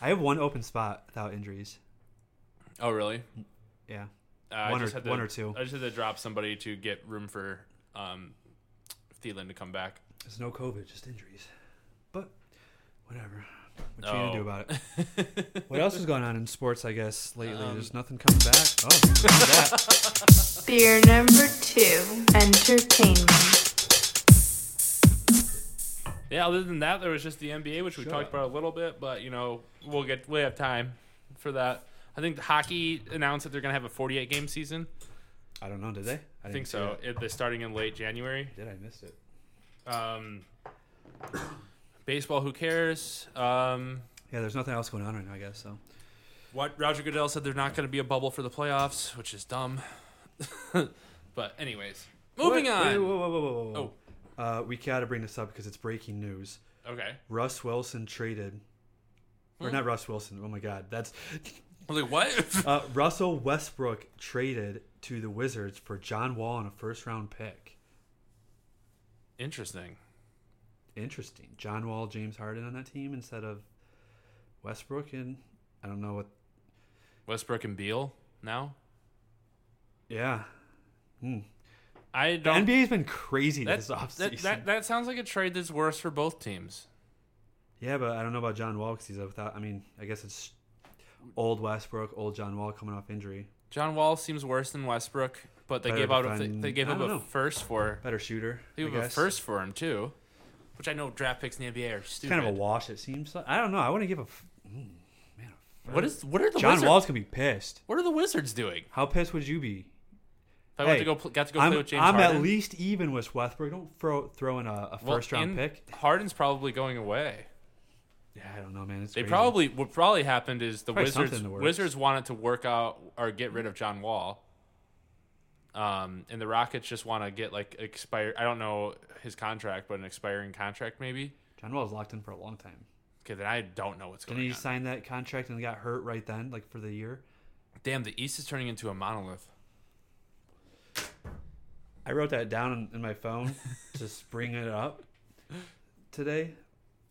I have one open spot without injuries. oh, really? Yeah, Uh, One I or- had to, one or two. I just had to drop somebody to get room for um, Thielen to come back. There's no COVID, just injuries. But whatever. What are you gonna do Oh. about it? (laughs) what else is going on in sports? I guess lately, Um, there's nothing coming back. Oh, look at. Beer number two, entertainment. Yeah, other than that, there was just the NBA, which we Shut talked up. about a little bit, but you know, we'll get we have time for that. I think the hockey announced that they're gonna have a 48 game season. I don't know. Did they? I, I think so. it. It, they're starting in late January. Did I missed it? Um, baseball, who cares? Um, Yeah, there's nothing else going on right now. I guess so. What Roger Goodell said there's not going to be a bubble for the playoffs, which is dumb. (laughs) but anyways, moving Wait, on. wait, whoa, whoa, whoa, whoa. Oh. Uh, we gotta bring this up because it's breaking news. Okay. Russ Wilson traded, or Hmm. not Russ Wilson. Oh my God, that's I was (laughs) like, what? (laughs) uh, Russell Westbrook traded to the Wizards for John Wall and a first round pick. Interesting. Interesting. John Wall, James Harden on that team instead of Westbrook, and I don't know what. Westbrook and Beal now. Yeah, hmm. I don't. NBA's been crazy that, this that, offseason. that that sounds like a trade that's worse for both teams. Yeah, but I don't know about John Wall because he's without. I mean, I guess it's old Westbrook, old John Wall coming off injury. John Wall seems worse than Westbrook, but they Better gave out a, they, gave I up a know. first for Better shooter. they I gave up a first for him too, which I know draft picks in the NBA are It's stupid. kind of a wash. It seems. Like. I don't know. I want to give a. f- mm, man, a What is what are the John Wizards? Wall's gonna be pissed. What are the Wizards doing? How pissed would you be? If I went to go pl- got to go I'm, play with James I'm Harden, at least even with Westbrook. Don't throw throw in a, a well, first round pick. Harden's probably going away. Yeah, I don't know, man. It's They crazy. probably what probably happened is the Probably Wizards something in the works. Wizards wanted to work out or get rid of John Wall. Um, and the Rockets just want to get like expired. I don't know his contract, but an expiring contract maybe. John Wall's locked in for a long time. Okay, then I don't know what's Didn't going he on. sign that contract and got hurt right then, like for the year? Damn, the East is turning into a monolith. I wrote that down in, in my phone, just bring it up today.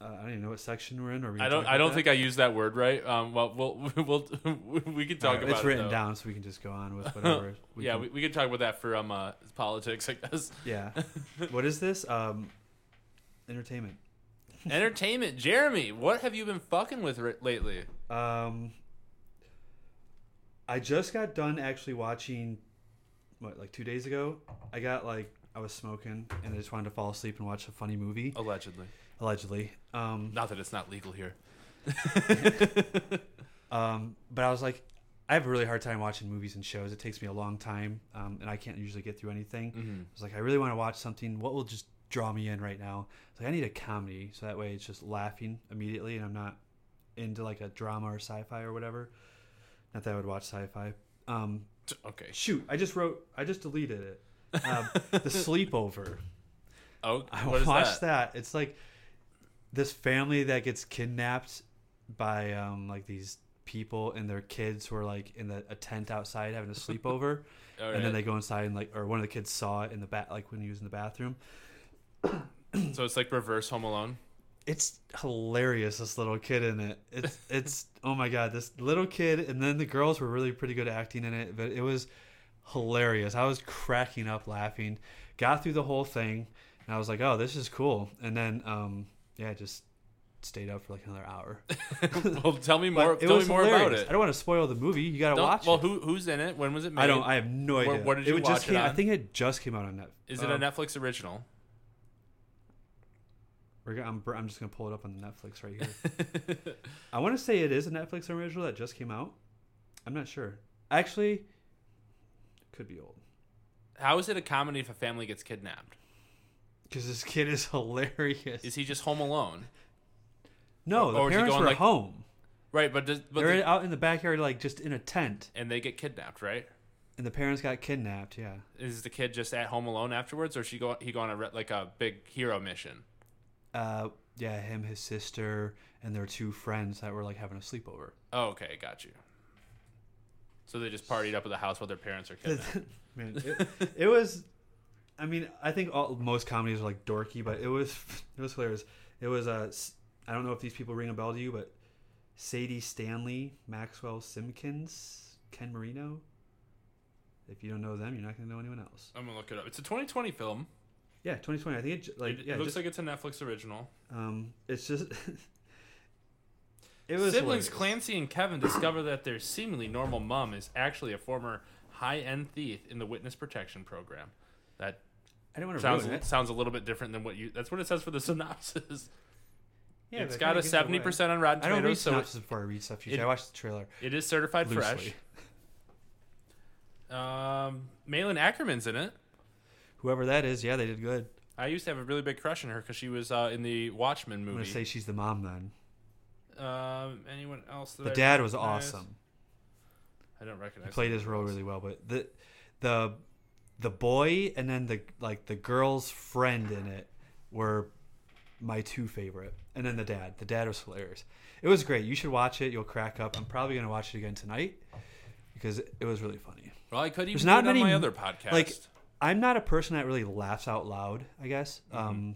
Uh, I don't even know what section we're in. Or we I don't. I don't about think I used that word right. Um, well, we'll (laughs) we'll we can talk Alright, about it's it. written down, so we can just go on with whatever. (laughs) We yeah, can- we, we can talk about that for um uh, politics, I guess. (laughs) yeah. what is this? Um, entertainment. Entertainment, Jeremy. What have you been fucking with ri- lately? Um, I just got done actually watching. What, like two days ago? I got like I was smoking and I just wanted to fall asleep and watch a funny movie. Allegedly, Allegedly. Um, not that it's not legal here. (laughs) Um, but I was like, I have a really hard time watching movies and shows. It takes me a long time, um, and I can't usually get through anything. Mm-hmm. I was like, I really want to watch something. What will just draw me in right now? It's like I need a comedy, so that way it's just laughing immediately, and I'm not into like a drama or sci-fi or whatever. Not that I would watch sci-fi. Um, Okay. shoot, I just wrote, I just deleted it. Um, (laughs) the Sleepover. Oh, I what is watched that? that? It's like this family that gets kidnapped by um like these people and their kids who are like in the, a tent outside having a sleepover, (laughs) and then they go inside and like or one of the kids saw it in the bat like when he was in the bathroom. so it's like reverse Home Alone. It's hilarious. This little kid in it. It's (laughs) it's oh my god. This little kid and then the girls were really pretty good acting in it, but it was hilarious. I was cracking up laughing. Got through the whole thing, and I was like, oh, this is cool. And then um yeah, just stayed up for like another hour. (laughs) (laughs) well, tell me more. Tell me more about hilarious. it. I don't want to spoil the movie. You got to Don't- watch well, it. who who's in it? When was it made? I don't. I have no idea. where did it you watch just it came, I think it just came out on Netflix. Is it a um, Netflix original? We're, gonna- I'm, I'm just gonna pull it up on the Netflix right here. (laughs) I want to say it is a Netflix original that just came out. I'm not sure. Actually, could be old How is it a comedy if a family gets kidnapped? Because this kid is (laughs) hilarious. Is he just home alone? no, the or is he parents going, were like- home. Right, but does but They're the- out in the backyard, like just in a tent, and they get kidnapped, right? and the parents got kidnapped. Yeah, Is the kid just at home alone afterwards, or she go he go on a re- like a big hero mission? uh, yeah, him, his sister, and their two friends that were like having a sleepover. Oh, okay, got you. So they just partied up at the house while their parents are (laughs) kidnapped. Man, it, it was. I mean, I think all, most comedies are like dorky, but it was (laughs) it was hilarious. It was uh, I don't know if these people ring a bell to you, but Sadie Stanley, Maxwell Simpkins, Ken Marino. If you don't know them, you're not going to know anyone else. I'm gonna look it up. It's a 2020 film. Yeah, 2020. I think it like it, yeah, it looks just, like it's a Netflix original. um, it's just. (laughs) it was Siblings hilarious. Clancy and Kevin discover that their seemingly normal mom is actually a former high-end thief in the witness protection program. That I didn't want to sounds ruin it. sounds a little bit different than what you. That's what it says for the (laughs) synopsis. Yeah, it's but it got a it seventy percent on Rotten I don't read Tomatoes, so synopsis before I read stuff. Usually, it- I watch the trailer it is certified fresh. loosely. Um, Malin Akerman's in it. Whoever that is, yeah, they did good. I used to have a really big crush on her because she was uh, in the Watchmen movie. I'm gonna say she's the mom then. um, anyone else? That The I dad was recognize? awesome. I don't recognize. He played his role really well. But the the the boy and then the like the girl's friend in it were my two favorite, and then the dad. The dad was hilarious. It was great. You should watch it. You'll crack up. I'm probably gonna watch it again tonight because it was really funny. Well, I could even There's not it on my other podcast. like I'm not a person that really laughs out loud. I guess. Mm-hmm. Um,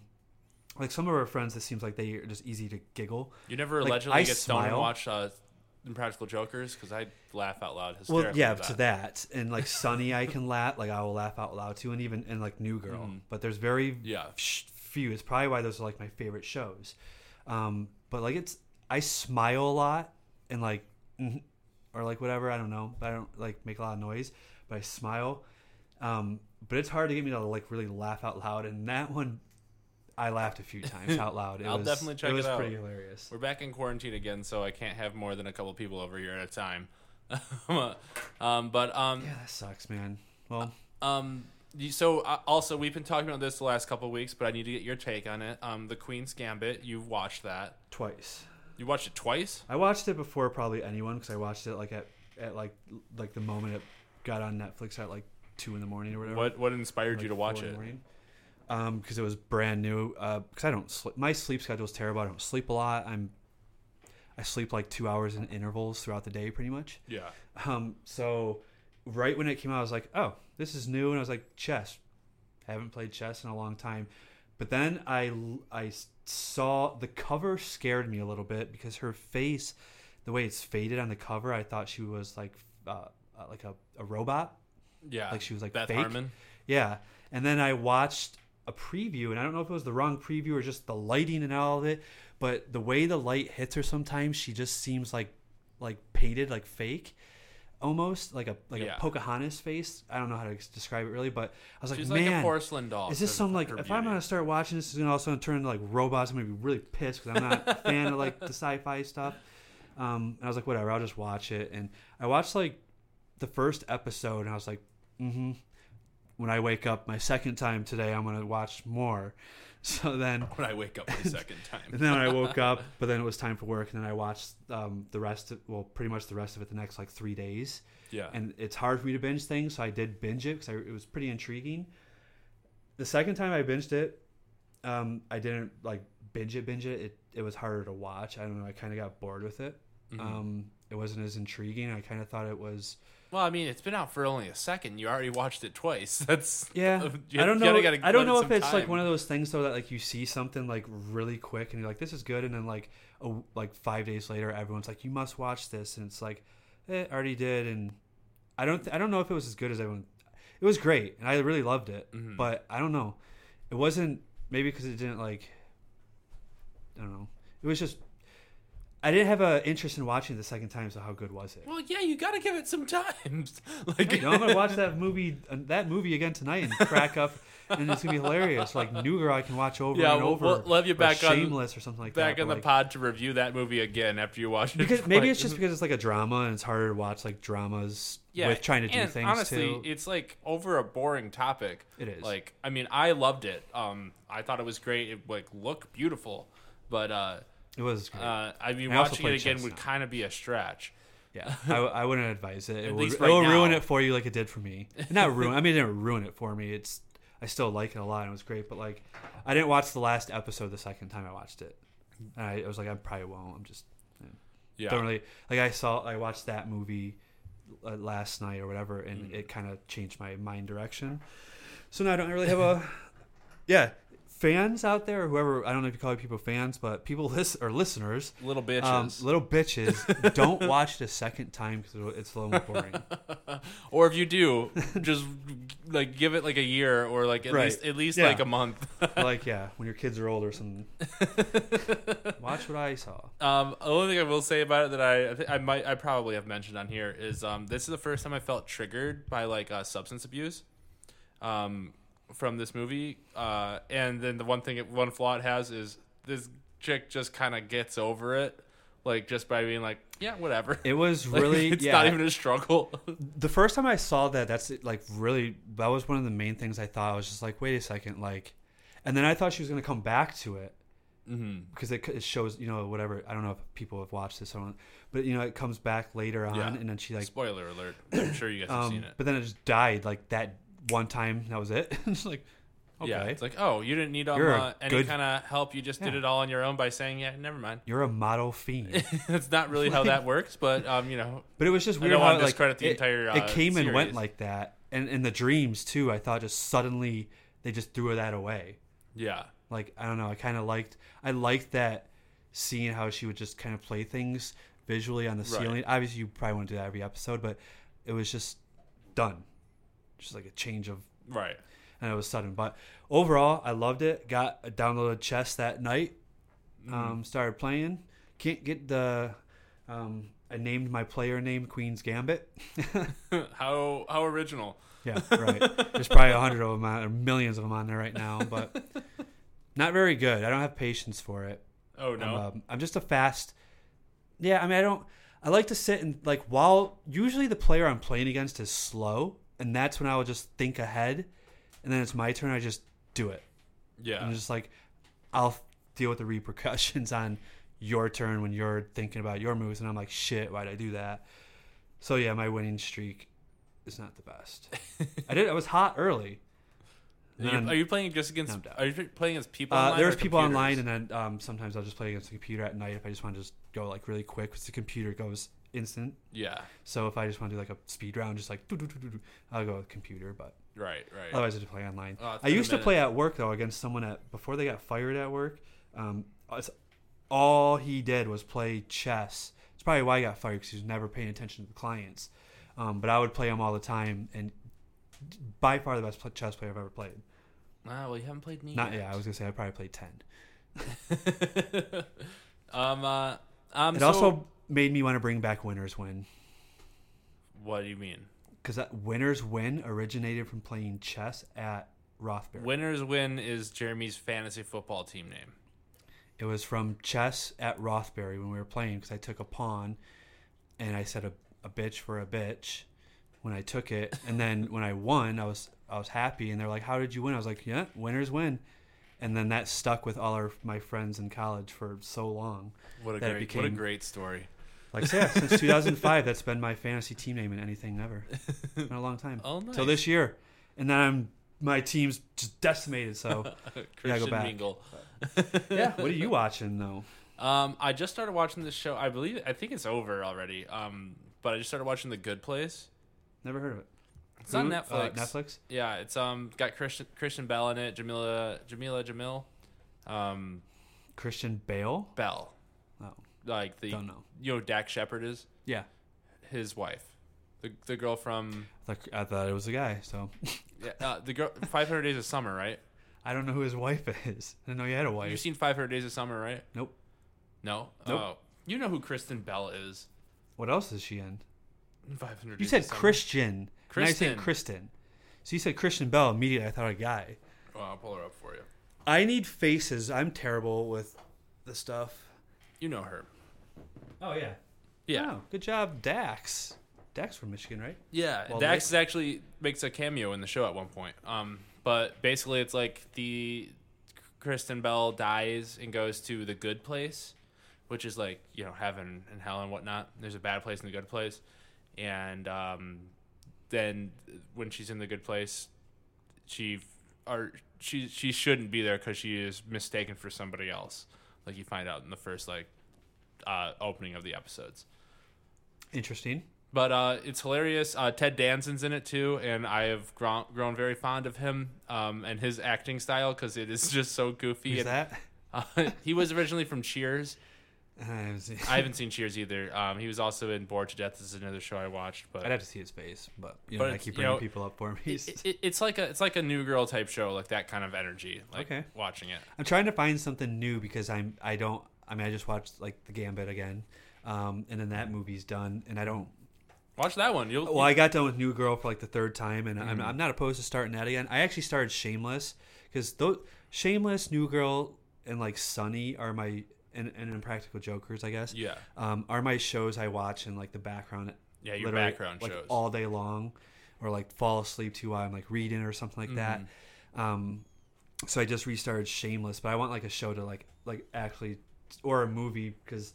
like some of our friends, it seems like they are just easy to giggle. you never like, allegedly I get stoned and watch uh, Impractical Jokers because I laugh out loud Well, yeah, to that and like (laughs) Sunny, I can laugh. Like I will laugh out loud too, and even and like New Girl. But there's very Mm-hmm. Yeah. few. It's probably why those are like my favorite shows. Um, but like it's I smile a lot and like mhm, or like whatever I don't know. But I don't like make a lot of noise, but I smile. Um, but it's hard to get me to like really laugh out loud. And that one, I laughed a few times (laughs) out loud. It I'll was, definitely check it it was out. pretty hilarious. We're back in quarantine again, so I can't have more than a couple people over here at a time. (laughs) um, but um, Yeah, that sucks, man. Well, um, you- so uh, also we've been talking about this the last couple of weeks, but I need to get your take on it. Um, the Queen's Gambit. You've watched that? twice. You watched it twice? I watched it before probably anyone because I watched it like at, at like like the moment it got on Netflix at like two in the morning or whatever. What What inspired like you to watch it? Morning. Um, because it was brand new. Uh, because I don't sleep. My sleep schedule is terrible. I don't sleep a lot. I'm. I sleep like two hours in intervals throughout the day, pretty much. Yeah. Um, so right when it came out, I was like, "Oh, this is new," and I was like, "Chess." I Haven't played chess in a long time, but then I I saw the cover scared me a little bit because her face, the way it's faded on the cover, I thought she was like uh, uh, like a, a robot. Yeah. Like she was like Beth fake. Harmon. Yeah, and then I watched a preview, and I don't know if it was the wrong preview or just the lighting and all of it, but the way the light hits her, sometimes she just seems like like painted, like fake, almost like a like Yeah. a Pocahontas face. I don't know how to describe it really, but I was like, She's man. like a porcelain doll. is this some like if I'm gonna start watching this, it's gonna all of a sudden turn into like robots. I'm gonna be really pissed because I'm not a fan of like the sci-fi stuff. Um, and I was like, whatever, I'll just watch it. And I watched like the first episode, and I was like, mm-hmm. When I wake up my second time today, I'm gonna watch more. (laughs) So then, when I wake up the (laughs) second time. and then I woke up, but then it was time for work, and then I watched um, the rest of well, pretty much the rest of it the next like three days yeah. and it's hard for me to binge things, so I did binge it because it was pretty intriguing. The second time I binged it, um, I didn't like binge it, binge it. It it was harder to watch. I don't know. I kind of got bored with it. Mhm. Um, it wasn't as intriguing. I kind of thought it was. Well, I mean, it's been out for only a second. You already watched it twice. (laughs) That's Yeah, you- I don't know. gotta- gotta I don't know if it's like one of those things though that like you see something like really quick and you're like, this is good, and then like a, like five days later, everyone's like, you must watch this, and it's like, eh, already did, and I don't th- I don't know if it was as good as everyone. It was great, and I really loved it, Mhm. but I don't know. It wasn't maybe because it didn't like. I don't know. It was just. I didn't have an interest in watching it the second time. So how good was it? Well, yeah, you got to give it some time. (laughs) like, You know, I'm gonna watch that (laughs) movie, uh, that movie again tonight, and crack up, and it's gonna be hilarious. Like New Girl, I can watch over Yeah, and we'll- over. we'll- we'll have you or back on- Shameless or something like that. back that. in the like, pod to review that movie again after you watch it. because maybe it's just because it's like a drama and it's harder to watch like dramas yeah, with trying to do things honestly, too. it's like over a boring topic. It is. Like, I mean, I loved it. Um, I thought it was great. It like looked beautiful, but uh, It was great. uh, I mean, I watching it again would kind of be a stretch. yeah, (laughs) I, I wouldn't advise it. It will, it right will ruin it for you like it did for me. Not ruin. I mean, it didn't ruin it for me. It's I still like it a lot. and It was great, but like I didn't watch the last episode the second time I watched it. And I, I was like, I probably won't. I'm just Yeah, don't really like I saw I watched that movie uh, last night or whatever Mm. and it kind of changed my mind direction so now I don't really have a (laughs) yeah fans out there or whoever I don't know if you call people fans but people (laughs) listen or listeners little bitches. um, little bitches (laughs) don't watch it a second time because it's a little boring (laughs) or if you do, just like give it like a year or like at Right. least at least Yeah. like a month. like yeah when your kids are old or something watch what I saw Um, the only thing I will say about it that I I, think I might I probably have mentioned on here is um, this is the first time I felt triggered by like uh, substance abuse, um, from this movie. Uh, and then the one thing it, one flaw it has is this chick just kind of gets over it, like just by being like, yeah, whatever. it was (laughs) Like, really it's yeah not even a struggle. (laughs) the first time I saw that, that's like really that was one of the main things I thought. I was just like, wait a second, like, and then I thought she was gonna come back to it, Mm-hmm. because it, it shows you know whatever I don't know if people have watched this or not, but you know it comes back later on Yeah. and then she like Spoiler alert. I'm sure you guys have um, seen it. but then it just died like that one time that was it. (laughs) it's like okay, Yeah, it's like, oh, you didn't need um, You're uh, any good- kind of help. You just did it all on your own by saying, yeah, never mind. you're a model fiend. (laughs) That's not really how that works, but um, you know, But it was just I weird don't how like discredit the it, entire, it uh, came and went like that, and in the dreams too. I thought just suddenly they just threw that away. yeah, Like I don't know. I kind of liked. I liked that seeing how she would just kind of play things visually on the Right. ceiling. Obviously, you probably want to do that every episode, but it was just done. Just like a change of, right. and it was sudden. But overall, I loved it. Got a downloaded chess that night. Mm-hmm. Um, started playing. Can't get the. Um, I named my player name Queen's Gambit. (laughs) how how original. Yeah, right. (laughs) There's probably a hundred of them or millions of them on there right now, but (laughs) not very good. I don't have patience for it. Oh no. I'm, um, I'm just a fast. Yeah, I mean, I don't. I like to sit and like while usually the player I'm playing against is slow, and that's when I will just think ahead, and then it's my turn. I just do it. yeah. I'm just like, I'll deal with the repercussions (laughs) on your turn when you're thinking about your moves, and I'm like, shit, why'd I do that? So yeah, my winning streak is not the best. I did. I was hot early. (laughs) Are you, playing just against? Are you playing against people? Uh, there's people computers? online, and then um, sometimes I'll just play against the computer at night if I just want to just go like really quick because the computer goes instant. yeah. So if I just want to do like a speed round, just like I'll go with computer. But Right. Right. otherwise, I just play online. Oh, I used to play at work though against someone at before they got fired at work. Um, it's- all he did was play chess. It's probably why he got fired because he was never paying attention to the clients. Um, but I would play him all the time, and by far the best chess player I've ever played. Ah, well, you haven't played me. Not yet. yeah, I was gonna say I probably played ten. (laughs) um. Uh. Um. It so- also made me want to bring back Winners Win What do you mean? because that Winners Win originated from playing chess at Rothbury. Winners win is Jeremy's fantasy football team name. It was from chess at Rothbury when we were playing because I took a pawn and I said a, a bitch for a bitch when I took it, and then (laughs) when I won, I was I was happy, and they're like, "How did you win?" I was like, "Yeah, winners win," and then that stuck with all our my friends in college for so long. What a great, what a great story. Like yeah, since 2005, that's been my fantasy team name in anything ever. (laughs) Been a long time. Oh, nice. Till this year, and then I'm my team's just decimated. So (laughs) Christian go back. Mingle. (laughs) yeah, what are you watching though? Um, I just started watching this show. I believe I think it's over already. Um, but I just started watching The Good Place. Never heard of it. It's on Who- uh, Netflix. Netflix. Yeah, it's um got Christian Christian Bell in it. Jameela Jameela Jamil, um Christian Bale. Bell, like the don't know. you know who Dax Shepard is Yeah, his wife, the the girl from I thought, I thought it was a guy. So (laughs) yeah, uh, the girl Five Hundred Days of Summer, right? I don't know who his wife (laughs) is. I didn't know he had a wife. You've seen Five Hundred Days of Summer, right? Nope. No. Nope. Oh, you know who Kristen Bell is? What else is she in? Five Hundred. You said Christian. And I said Kristen. Kristen. So you said Christian Bell. Immediately, I thought a guy. Well, I'll pull her up for you. I need faces. I'm terrible with the stuff. You know her. Oh yeah. Yeah. Oh, good job, Dax. Dax from Michigan, right? Yeah, Well, Dax is actually makes a cameo in the show at one point. Um, but basically, it's like the Kristen Bell dies and goes to the good place, which is like you know heaven and hell and whatnot. There's a bad place and a good place, and um, then when she's in the good place, she or she she shouldn't be there because she is mistaken for somebody else. Like you find out in the first like uh, opening of the episodes. Interesting. But uh, it's hilarious. Uh, Ted Danson's in it too, and I have grown, grown very fond of him um, and his acting style because it is (laughs) just so goofy. And, that? (laughs) Uh, he was originally from Cheers. (laughs) I haven't seen- I haven't seen Cheers either. Um, he was also in Bored to Death. This is another show I watched, but I'd have to see his face, but you But know, I it's, keep you bringing know, people up for me. it, it, it's like a it's like a new girl type show, like that kind of energy. Like Okay. watching it. I'm trying to find something new because I'm I don't I mean I just watched like the Gambit again, um, and then that movie's done, and I don't. Watch that one. You'll Well, I got done with New Girl for like the third time, and Mm-hmm. I'm I'm not opposed to starting that again. I actually started Shameless because those Shameless, New Girl, and like Sunny are my and, and Impractical Jokers, I guess. yeah Um, are my shows I watch in like the background. Yeah, your background like, shows. all day long, or like fall asleep to while I'm like reading or something like that. Mm-hmm. Um, so I just restarted Shameless, but I want like a show to like like actually or a movie because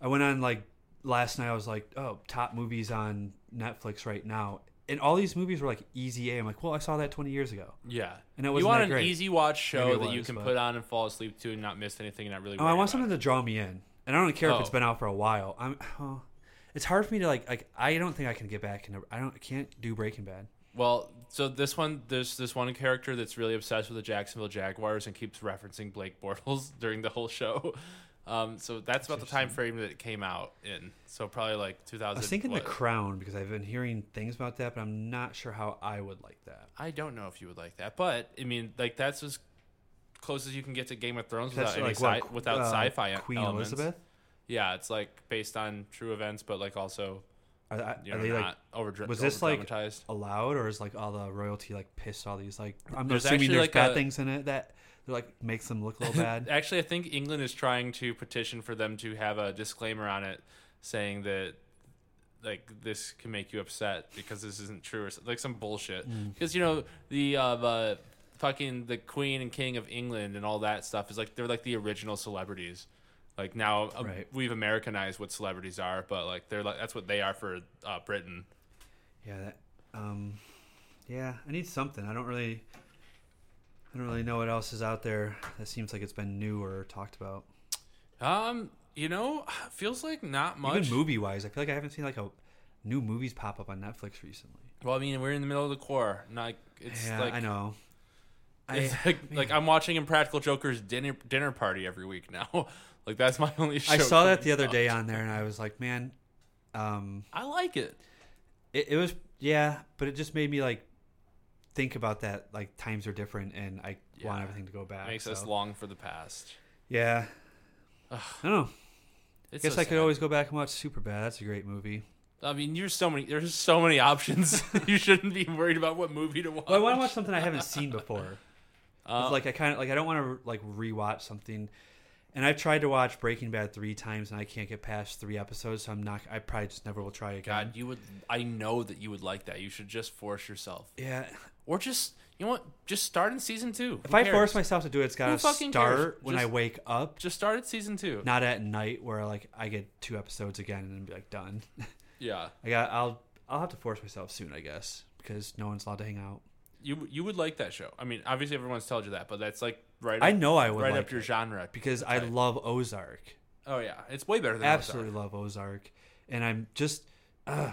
I went on like last night. I was like, oh, top movies on Netflix right now, and all these movies were like easy A. I'm like, well, I saw that 20 years ago. Yeah, And it was you want that an great. easy watch show Maybe it that you was, can but- put on and fall asleep to and not miss anything and not really. Oh, I worry want about something to draw me in, and I don't care if it's Oh. been out for a while. I'm. Oh, (sighs) it's hard for me to like. Like I don't think I can get back into. I don't. I can't do Breaking Bad. Well, so this one, there's this one character that's really obsessed with the Jacksonville Jaguars and keeps referencing Blake Bortles (laughs) during the whole show. Um, so that's about the time frame that it came out in. So probably like 2000. I was thinking what- The Crown because I've been hearing things about that, but I'm not sure how I would like that. I don't know if you would like that, but I mean, like that's as close as you can get to Game of Thrones without any like sci- what, without uh, sci-fi Queen elements. Elizabeth. Yeah, it's like based on true events, but like also Are, are you know they not like over was this, like, allowed, or is like all the royalty like pissed all these like? I'm There's assuming there's like, bad a- things in it that like makes them look a little bad. (laughs) Actually, I think England is trying to petition for them to have a disclaimer on it saying that like this can make you upset because this isn't true or like some bullshit. Mm. Because you know the uh, the fucking the Queen and King of England and all that stuff is like they're like the original celebrities. Like now uh, Right. we've Americanized what celebrities are, but like they're like that's what they are for uh, Britain. yeah, that. Um, yeah, I need something. I don't really. I don't really know what else is out there that seems like it's been new or talked about. Um, you know, feels like not much. Even movie wise, I feel like I haven't seen like a new movies pop up on Netflix recently. well, I mean, we're in the middle of the core. Like it's yeah, like I know. It's I, (laughs) like, like I'm watching Impractical Joker's dinner dinner party every week now. (laughs) like that's my (laughs) only. Show I saw that the other day on there, and I was like, man, um, I like it. it, it was yeah, but it just made me like think about that. Like times are different, and I want everything to go back. Makes us long for the past. Yeah, I don't know. It's Guess so I could sad. always go back and watch Superbad. That's a great movie. I mean, there's so many. There's so many options. (laughs) (laughs) you shouldn't be worried about what movie to watch. Well, I want to watch something I haven't seen before. It's like I kind of like I don't want to like rewatch something. And I've tried to watch Breaking Bad three times, and I can't get past three episodes. So I'm not. I probably just never will try again. God, you would. I know that you would like that. You should just force yourself, Yeah. or just you know what? Just start in season two. If Who I cares? force myself to do it, it's gotta cares? start when I wake up, just start at season two. not at night where like I get two episodes again and then be like done. (laughs) Yeah, I got. I'll. I'll have to force myself soon, I guess, because no one's allowed to hang out. you you would like that show. I mean, obviously everyone's told you that, but that's like right. I up- know I would right like up your it, genre. because I love Ozark. Oh yeah, it's way better than I Absolutely Ozark. love Ozark, and I'm just. Uh,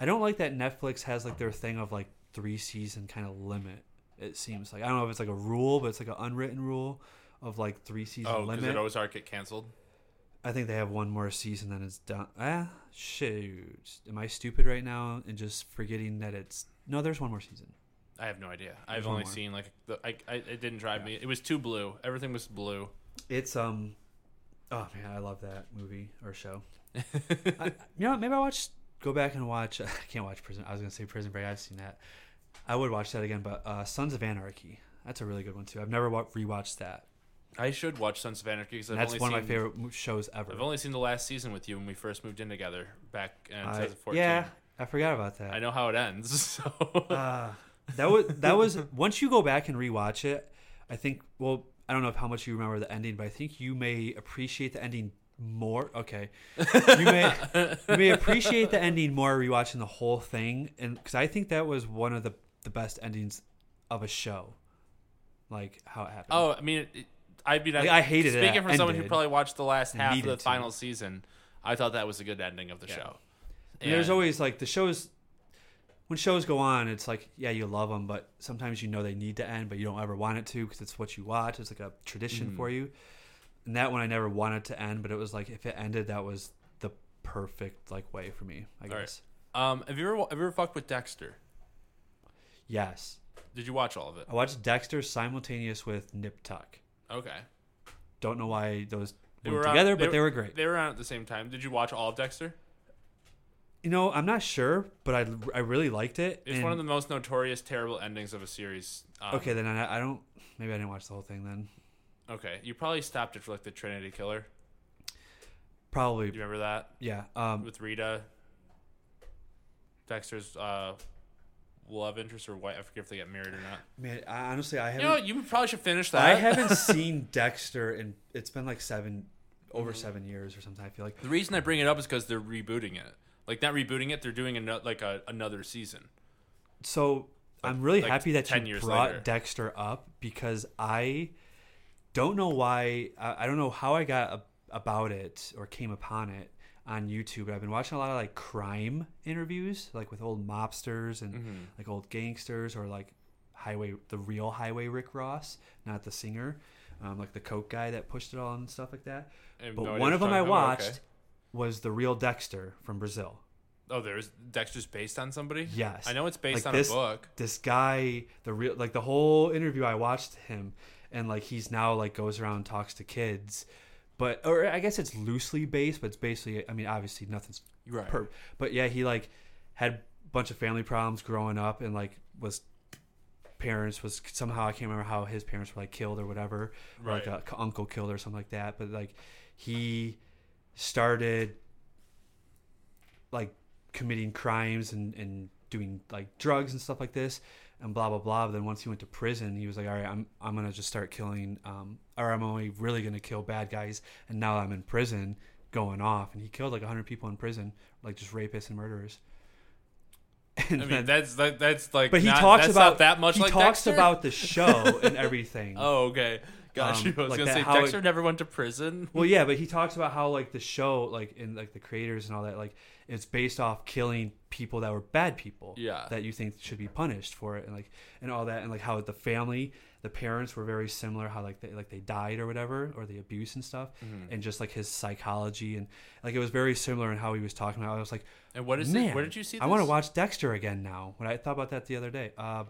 I don't like that Netflix has like their thing of like three season kind of limit. It seems like I don't know if it's like a rule, but it's like an unwritten rule of like three season Oh, because limit. did Ozark get canceled? I think they have one more season, then it's done. Ah, shoot. Am I stupid right now and just forgetting that it's no? There's one more season. I have no idea. I've only more. seen like the. I, I it didn't drive me. It was too blue. Everything was blue. It's um, oh man, I love that movie or show. (laughs) I, you know, what, maybe I watch. Go back and watch. (laughs) I can't watch Prison. I was gonna say Prison Break. I've seen that. I would watch that again, but uh, Sons of Anarchy. That's a really good one too. I've never wa- rewatched that. I should watch Sons of Anarchy because I've That's only one seen, of my favorite shows ever. I've only seen the last season with you when we first moved in together back in I- 2014. yeah, I forgot about that. I know how it ends. (laughs) So Uh, that was that was (laughs) once you go back and rewatch it. I think. Well, I don't know how much you remember the ending, but I think you may appreciate the ending more. Okay, you may you may appreciate the ending more rewatching the whole thing, and because I think that was one of the the best endings of a show, like how it happened. oh, I mean, it, I mean, Like, I hated it Speaking from someone who probably watched the last half of the to. final season, I thought that was a good ending of the Yeah. show. And there's always like the shows when shows go on it's like yeah you love them but sometimes you know they need to end but you don't ever want it to because it's what you watch it's like a tradition Mm. for you and that one i never wanted to end but it was like if it ended that was the perfect like way for me i All right. guess Um, have you ever have you ever fucked with Dexter? yes Did you watch all of it? i watched dexter simultaneous with nip tuck Okay. don't know why those They were on- together they but they were- were great They were on at the same time. Did you watch all of Dexter? You know i'm not sure but i, I really liked it It's and- one of the most notorious terrible endings of a series. Um, okay then I, I don't maybe i didn't watch the whole thing then Okay. You probably stopped it for like the Trinity Killer. probably Do you remember that yeah um with Rita? Dexter's uh, love interest or wife. I forget if they get married or not. Man, I, honestly, I You haven't. know, you probably should finish that. I haven't (laughs) seen Dexter, and it's been like seven, over Mm-hmm. seven years or something. I feel like. The reason I bring it up is because they're rebooting it. Like not rebooting it, they're doing another like a, another season. So I'm really like happy that you brought later. Dexter up because I don't know why. I, I don't know how I got a, about it or came upon it on YouTube. I've been watching a lot of like crime interviews, like with old mobsters and Mm-hmm. like old gangsters or like highway, the real highway Rick Ross, not the singer, um, like the coke guy that pushed it all and stuff like that. But no one of them I watched okay. Was the real Dexter from Brazil. Oh, there's Dexter's based on somebody. Yes. I know it's based Like on this- a book. This guy, the real, like the whole interview, I watched him, and like he's now like goes around and talks to kids, but or I guess it's loosely based, but it's basically, I mean, obviously nothing's Right. per, but yeah, he like had a bunch of family problems growing up, and like was parents was somehow I can't remember how his parents were like killed or whatever, or like a uncle killed or something like that, but like he started like committing crimes and, and doing like drugs and stuff like this and blah blah blah. But then once he went to prison, he was like, "All right, I'm I'm gonna just start killing, um, or I'm only really gonna kill bad guys." And now I'm in prison, going off, and he killed like hundred people in prison, like just rapists and murderers. (laughs) And I mean, then- that's that, that's like. but he not- talks that's about that much He like talks Dexter? about the show and (laughs) everything. Oh, okay. Got Um, you. (laughs) I was like gonna that- say how it- Dexter never went to prison. (laughs) Well, yeah, but he talks about how like the show, like in like the creators and all that, like it's based off killing people that were bad people. Yeah. That you think should be punished for it, and like and all that, and like how the family, the parents were very similar, how like they like they died or whatever, or the abuse and stuff, Mm-hmm. and just like his psychology and like it was very similar in how he was talking about. I was like, And what is man, it? Where did you see? This? I want to watch Dexter again now. When I thought about that the other day, uh,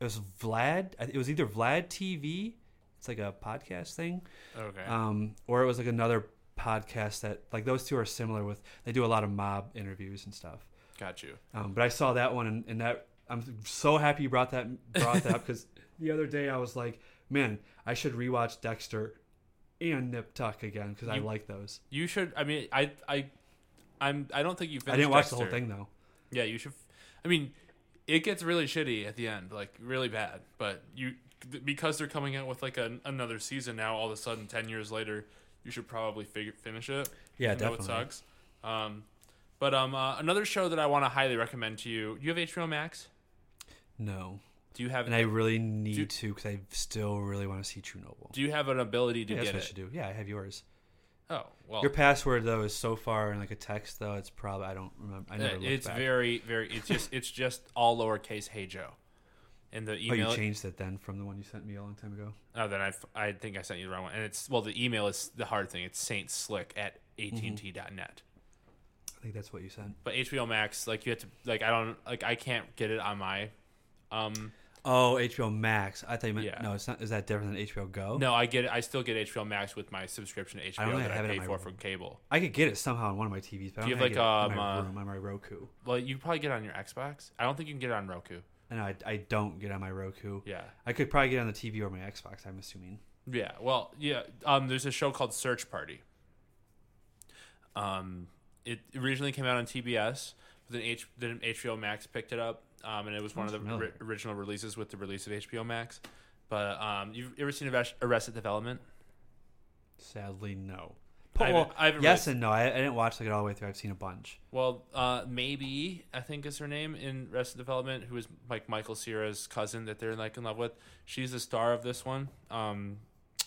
it was Vlad. It was either Vlad TV. It's like a podcast thing Okay. um, or it was like another podcast that like those two are similar with they do a lot of mob interviews and stuff Got you. um, but i saw that one and, and that i'm so happy you brought that brought that up because (laughs) the other day i was like man i should rewatch dexter and nip tuck again because i like those You should. I mean, I I I'm. I don't think you. i Finished didn't watch the whole thing though Yeah, you should. I mean, it gets really shitty at the end, like really bad. But you, because they're coming out with like a, another season now, all of a sudden, ten years later, you should probably figure finish it. yeah I know it sucks. Um, but um, uh, another show that I want to highly recommend to you. You have HBO Max? no Do you have? and i really need Do- to because i still really want to see true noble do you have an ability to yeah, that's get what i it? should do yeah i have yours Oh well, your password though is so far in like a text though it's probably i don't remember i never Uh, looked it's back. very very. It's just it's just all lowercase. Hey Joe. And the oh you changed it then from the one you sent me a long time ago Oh, then I I think I sent you the wrong one. And it's well, the email is the hard thing. It's Saint Slick at Mm-hmm. AT&T.net. I think that's what you sent. But HBO Max, like you have to, like I don't, like I can't get it on my. Um, Oh, HBO Max. I thought you meant Yeah. no. It's not. Is that different than HBO Go? no, I get it. I still get HBO Max with my subscription to I HBO don't think that I I, have it pay on my for from cable. I could get it somehow on one of my TVs, but I Do you don't have, think I like, get it in my um, uh, room on my Roku. Well, you probably get it on your Xbox. I don't think you can get it on Roku. And I, I don't get on my Roku. Yeah, I could probably get on the TV or my Xbox. I'm assuming. yeah. Well, yeah. Um, there's a show called Search Party. Um, it originally came out on TBS, but then H then HBO Max picked it up. Um, and it was one of the ri- original releases with the release of HBO Max. But um, you've ever seen Arrest- Arrested Development? Sadly, no. I haven't- Well, I haven't yes and no. I, I didn't watch like it all the way through. I've seen a bunch. Well, uh, maybe I think is her name in Arrested Development, who is like Michael Cera's cousin that they're like in love with. She's the star of this one, um,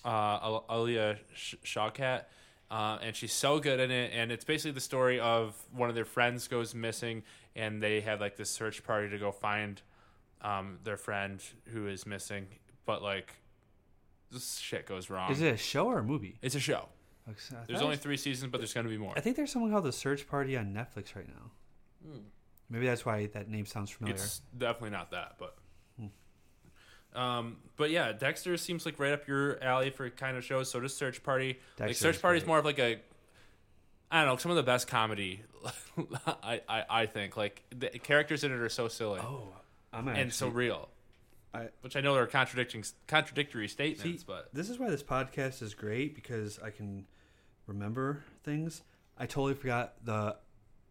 uh, Al- Alia Sh- Shawkat, uh, and she's so good in it. And it's basically the story of one of their friends goes missing, and they have like this search party to go find um, their friend who is missing. But like, this shit goes wrong. Is it a show or a movie? It's a show. I There's only three seasons, but there's going to be more. I think there's someone called the Search Party on Netflix right now. Maybe that's why that name sounds familiar. It's definitely not that, but. Hmm. Um, but yeah, Dexter seems like right up your alley for kind of shows. So does Search Party. like Search Party is more of like a, I don't know, some of the best comedy. (laughs) I, I I think like the characters in it are so silly oh, I'm and so real. I- which I know are contradicting contradictory statements, See, but this is why this podcast is great because I can remember things. I totally forgot the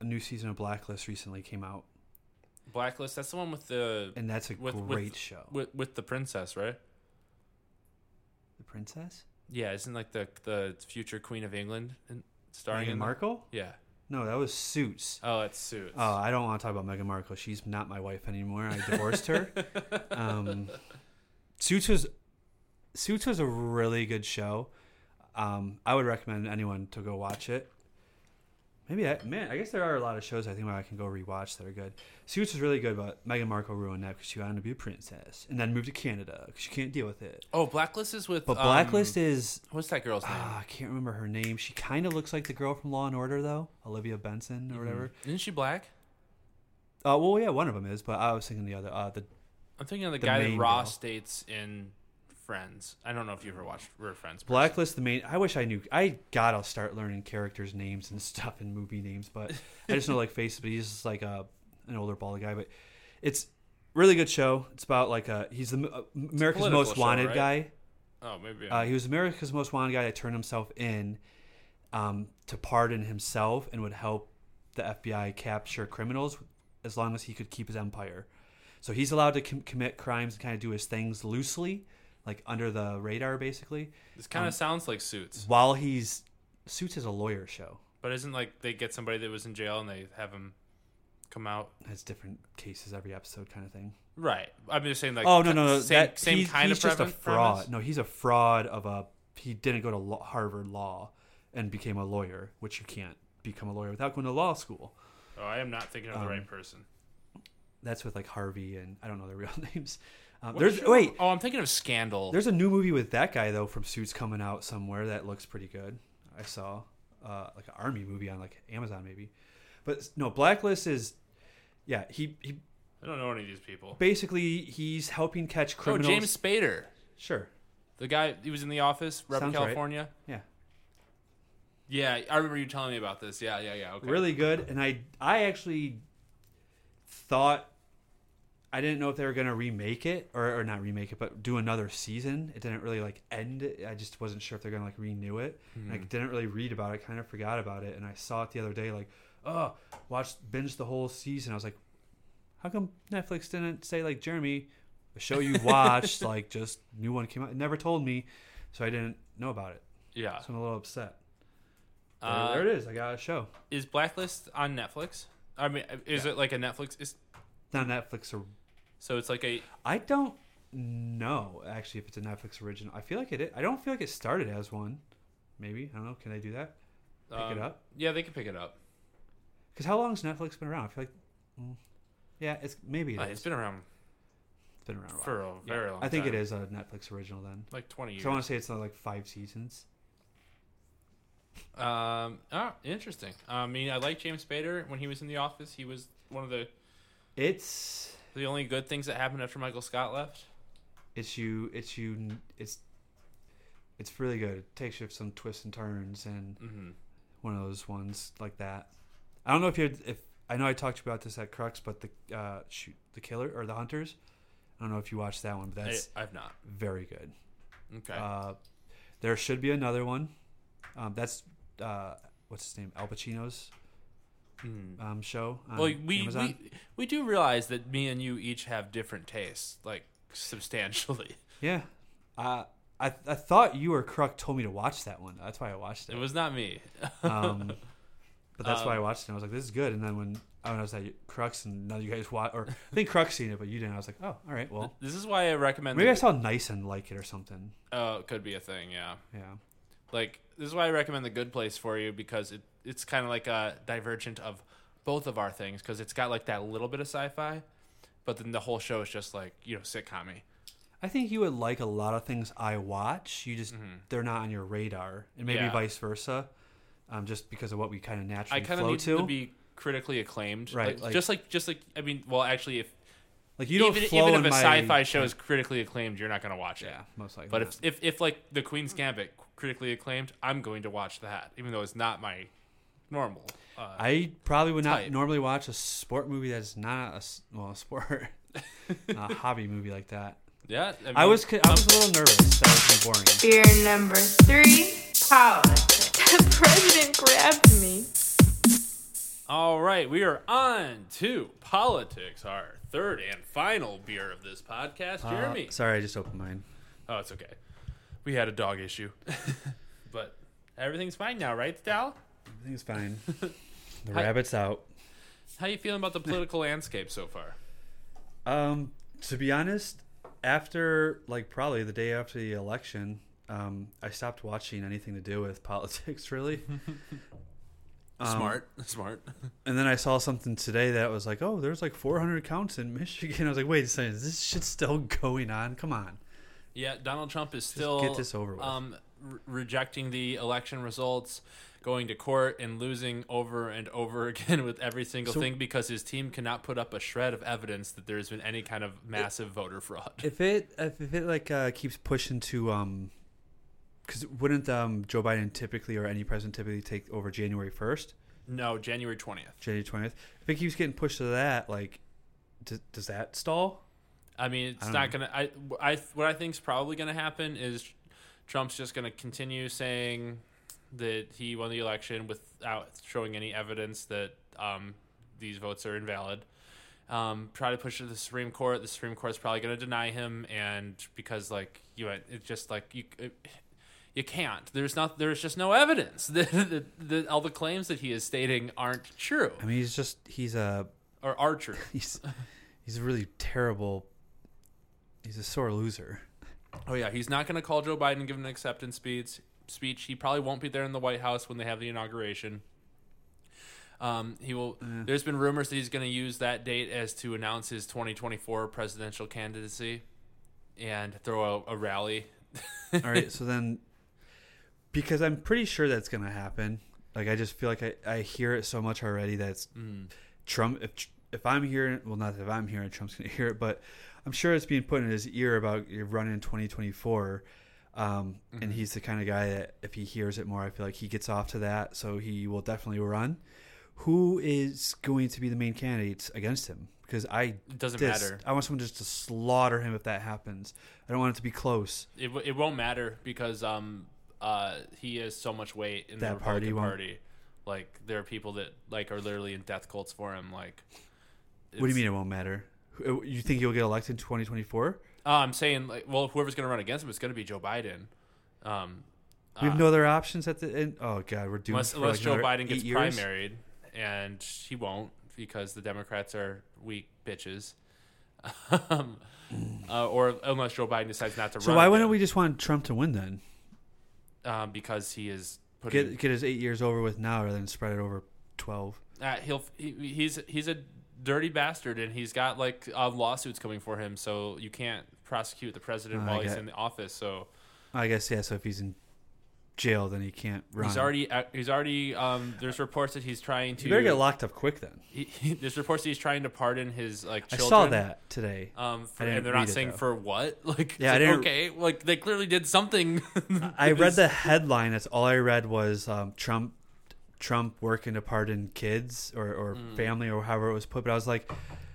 a new season of Blacklist recently came out. Blacklist. That's the one with the and that's a With- with- great show. with with the princess, right? the princess, Yeah, isn't like the the future queen of England and starring Meghan in? Markle. Yeah. No, that was Suits. Oh, it's Suits. Oh, I don't want to talk about Meghan Markle. She's not my wife anymore. I divorced her. (laughs) Um, Suits was Suits was a really good show. Um, I would recommend anyone to go watch it. Maybe I, man, I guess there are a lot of shows I think I can go rewatch that are good. Suits is really good, but Meghan Markle ruined that because she wanted to be a princess and then moved to Canada because she can't deal with it. oh, Blacklist is with. But um, Blacklist is What's that girl's name? ah, I can't remember her name. She kind of looks like the girl from Law and Order though, Olivia Benson or whatever. Isn't she black? Uh, well, yeah, one of them is, but I was thinking the other. Uh, the I'm thinking of the, The guy that Ross girl. dates in Friends. I don't know if you ever watched We're Friends. Blacklist, the main. I wish I knew. I gotta start learning characters' names and (laughs) stuff and movie names, but I just know like (laughs) faces. But he's just like a an older bald guy. But it's really good show. It's about like uh he's the uh, America's most show, wanted right? guy. Oh, maybe. Uh, he was America's most wanted guy that turned himself in um, to pardon himself and would help the FBI capture criminals as long as he could keep his empire. So he's allowed to com- commit crimes and kind of do his things loosely, like under the radar, basically. this kind of um, sounds like Suits, While he's Suits is a lawyer show. but isn't like they get somebody that was in jail and they have him come out? Has different cases every episode, kind of thing. Right. I'm just saying like. oh no, no, no! Same, that, same he's, kind he's of just a fraud. No, he's a fraud of a. He didn't go to law, Harvard Law and became a lawyer, which you can't become a lawyer without going to law school. Oh, I am not thinking of the Um, right person. That's with like Harvey and I don't know their (laughs) real names. Um, there's show- wait, Oh, I'm thinking of Scandal. there's a new movie with that guy though from Suits coming out somewhere that looks pretty good. I saw uh, like an army movie on like Amazon maybe, but no, Blacklist is yeah he he I don't know any of these people. basically he's helping catch criminals. Oh. James Spader, sure, the guy he was in The Office, Rebel Sounds right. California. yeah, Yeah, I remember you telling me about this. Yeah, yeah, yeah. Okay. really good. And I I actually thought I didn't know if they were gonna remake it or, or not remake it, but do another season. It didn't really like end it. I just wasn't sure if they're gonna like renew it. And I didn't really read about it. Kind of forgot about it, and I saw it the other day. Like, oh, watched binge the whole season. I was like, how come Netflix didn't say like Jeremy, the show you (laughs) watched, like just new one came out. It never told me, so I didn't know about it. Yeah. So I'm a little upset. There, Uh, there it is. I got a show. Is Blacklist on Netflix? I mean, is it like a Netflix? Is not Netflix or so it's like a I don't know actually if it's a Netflix original. I feel like it. Is. I don't feel like it started as one. Maybe I don't know. Can I do that? Pick it um, up. Yeah, they can pick it up. Because how long has Netflix been around? I feel like, mm, yeah, it's maybe it Uh, is. it's been around It's been around a while. for a Yeah. very long. I think time. it is a Netflix original then. like twenty years. So I want to say it's like five seasons. Um. Oh, interesting. I mean, I like James Spader when he was in The Office. He was one of the It's the only good things that happened after Michael Scott left. it's you it's you it's it's really good. It takes you some twists and turns and hmm one of those ones like that. I don't know if you if I know I talked about this at Crux, but the uh, shoot the killer or the hunters. I don't know if you watched that one, but that's I, I've not. very good. Okay. Uh, there should be another one. Um, that's uh, what's his name? Al Pacino's. Um, show. Well, we, Amazon. we we do realize that me and you each have different tastes, like substantially. (laughs) yeah. Uh, I I thought you or Kruk told me to watch that one. That's why I watched It it. was not me. (laughs) Um, but that's why I Um, watched it. I was like, this is good. And then when I was at Crux and none of you guys watch, or I think Crux seen it, but you didn't. I was like, oh, all right, well, This is why I recommend. maybe I saw Nice and like it or something. Oh, it could be a thing. Yeah. Yeah. Like this is why I recommend the Good Place for you because it it's kind of like a divergent of both of our things because it's got like that little bit of sci-fi, but then the whole show is just like you know sitcom I think you would like a lot of things I watch. You just they're not on your radar, and maybe Mm-hmm. Yeah. vice versa, um, just because of what we kind of I naturally kind of flow need to. to be critically acclaimed, Right, Like, like- just like just like I mean, well, actually, if like you don't even, flow even if in a my, sci-fi show is critically acclaimed, you're not going to watch it. yeah, most likely. But not. if, if if like the Queen's Gambit critically acclaimed, I'm going to watch that, even though it's not my normal. Uh, I probably would not normally watch a sport movie that's not a well a sport, (laughs) a hobby movie like that. yeah, I, I was I was a little nervous that was boring. Fear number three, politics. The (laughs) president grabbed me. All right, we are on to politics, our third and final beer of this podcast. Jeremy. Uh, sorry, I just opened mine. oh, it's okay. We had a dog issue, (laughs) but everything's fine now, right, Dal? Everything's fine. (laughs) The Hi- rabbit's out. How you feeling about the political landscape so far? Um, to be honest, after like probably the day after the election, um, I stopped watching anything to do with (laughs) politics really. Um, smart, smart. And then I saw something today that was like, oh, there's like 400 counts in Michigan. I was like, wait a second, is this shit still going on? Come on. Yeah, Donald Trump is still get this over with. Um, re- rejecting the election results, going to court and losing over and over (laughs) again with every single So- thing because his team cannot put up a shred of evidence that there's been any kind of massive voter fraud. If it if, if it like uh, keeps pushing to um, because wouldn't um Joe Biden typically or any president typically take over January 1st, No, January twentieth. January 20th? If it keeps getting pushed to that, like, does, does that stall? I mean, it's I not gonna. I, I, what I think is probably gonna happen is Trump's just gonna continue saying that he won the election without showing any evidence that um, these votes are invalid. Um, try to push it to the Supreme Court. The Supreme Court's probably gonna deny him, and because like you, it's just like you. It, you can't. There's not. There's just no evidence (laughs) that, that, that all the claims that he is stating aren't true I mean, he's just he's a or are true. (laughs) he's he's a really terrible. He's a sore loser. Oh yeah, he's not going to call Joe Biden and give an acceptance speech. Speech. He probably won't be there in the White House when they have the inauguration. Um, he will. There's been rumors that he's going to use that date as to announce his 2024 presidential candidacy, and throw a, a rally. All right, (laughs) so then, because I'm pretty sure that's gonna happen. Like I just feel like I, I hear it so much already that it's Mm. Trump. If if I'm hearing, well, not if I'm hearing, Trump's gonna (laughs) hear it, but I'm sure it's being put in his ear about you're running in 2024. Um, And he's the kind of guy that if he hears it more, I feel like he gets off to that, so he will definitely run. Who is going to be the main candidates against him? Because I It doesn't just- matter. I want someone just to slaughter him if that happens. I don't want it to be close. It, w- it won't matter because um uh he has so much weight in That the party Republican won't- Party. Like there are people that like are literally in death cults for him. Like, What do you mean it won't matter? You think he'll get elected in 2024? Uh, I'm saying like, well, whoever's going to run against him is going to be Joe Biden. Um, We have uh, no other options at the end. Oh God, we're doomed unless, unless like Joe Biden gets years? primaried, and he won't because the Democrats are weak bitches. (laughs) um, uh, or unless Joe Biden decides not to So run. So why again, wouldn't we just want Trump to win then? Um, because he is putting. Get get his eight years over with now, rather than spread it over 12. uh, he'll he, he's he's a dirty bastard, and he's got like uh, lawsuits coming for him. So you can't prosecute the president Uh, while he's in the office. So I guess yeah. So if he's in jail, then he can't run. he's already uh, he's already. Um, there's reports that he's trying to. You better get locked up quick then. he, he- there's reports that he's trying to pardon his like I saw that today. Um, for, and they're not saying though. for what. (laughs) Like, Yeah, like, okay, like they clearly did something. (laughs) I read the headline. That's all I read was um, Trump Trump working to pardon kids or, or Hmm. family or however it was put. But I was like,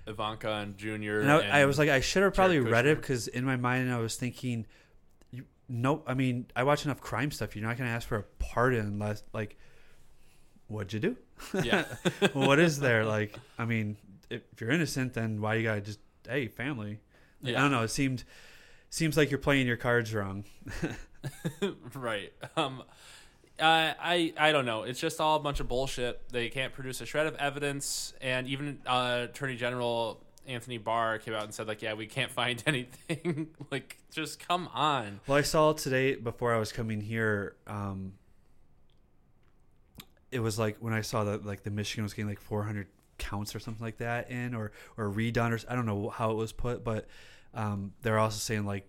Ivanka and Junior. And I, I was like, I should have probably read it because in my mind I was thinking, you, no, I mean, I watch enough crime stuff. You're not going to ask for a pardon unless, like, what'd you do? yeah, (laughs) what is there? Like, I mean, if you're innocent, then why you got to just, hey, family? Like, Yeah. I don't know. It seemed seems like you're playing your cards wrong. (laughs) (laughs) right. Um, I I don't know. It's just all a bunch of bullshit. They can't produce a shred of evidence, and even uh, Attorney General Anthony Barr came out and said like, yeah, we can't (laughs) find (laughs) anything. like, just come on. Well, I saw today before I was coming here. Um, it was like when I saw that like the Michigan was getting like 400 counts or something like that in, or or redone, or I don't know how it was put, but um, they're also saying like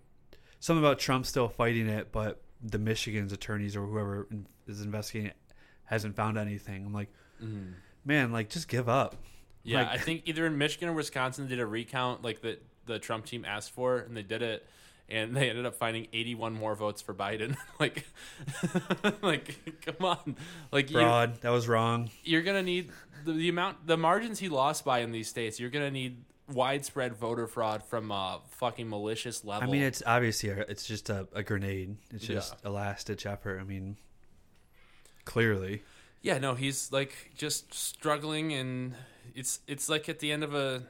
something about Trump still fighting it, but the Michigan's attorneys or whoever is investigating it hasn't found anything. I'm like, mm-hmm. man, like just give up. Yeah, Like- I think either in Michigan or Wisconsin they did a recount like that the Trump team asked for, and they did it, and they ended up finding 81 more votes for Biden. (laughs) like, (laughs) like, come on, like Fraud. That was wrong. you're gonna need the, the amount, the margins he lost by in these states. You're gonna need widespread voter fraud from a fucking malicious level. I mean, it's obviously a, it's just a, a grenade. It's just Yeah. a last ditch effort. I mean, clearly. Yeah, no, he's like just struggling, and it's it's like at the end of a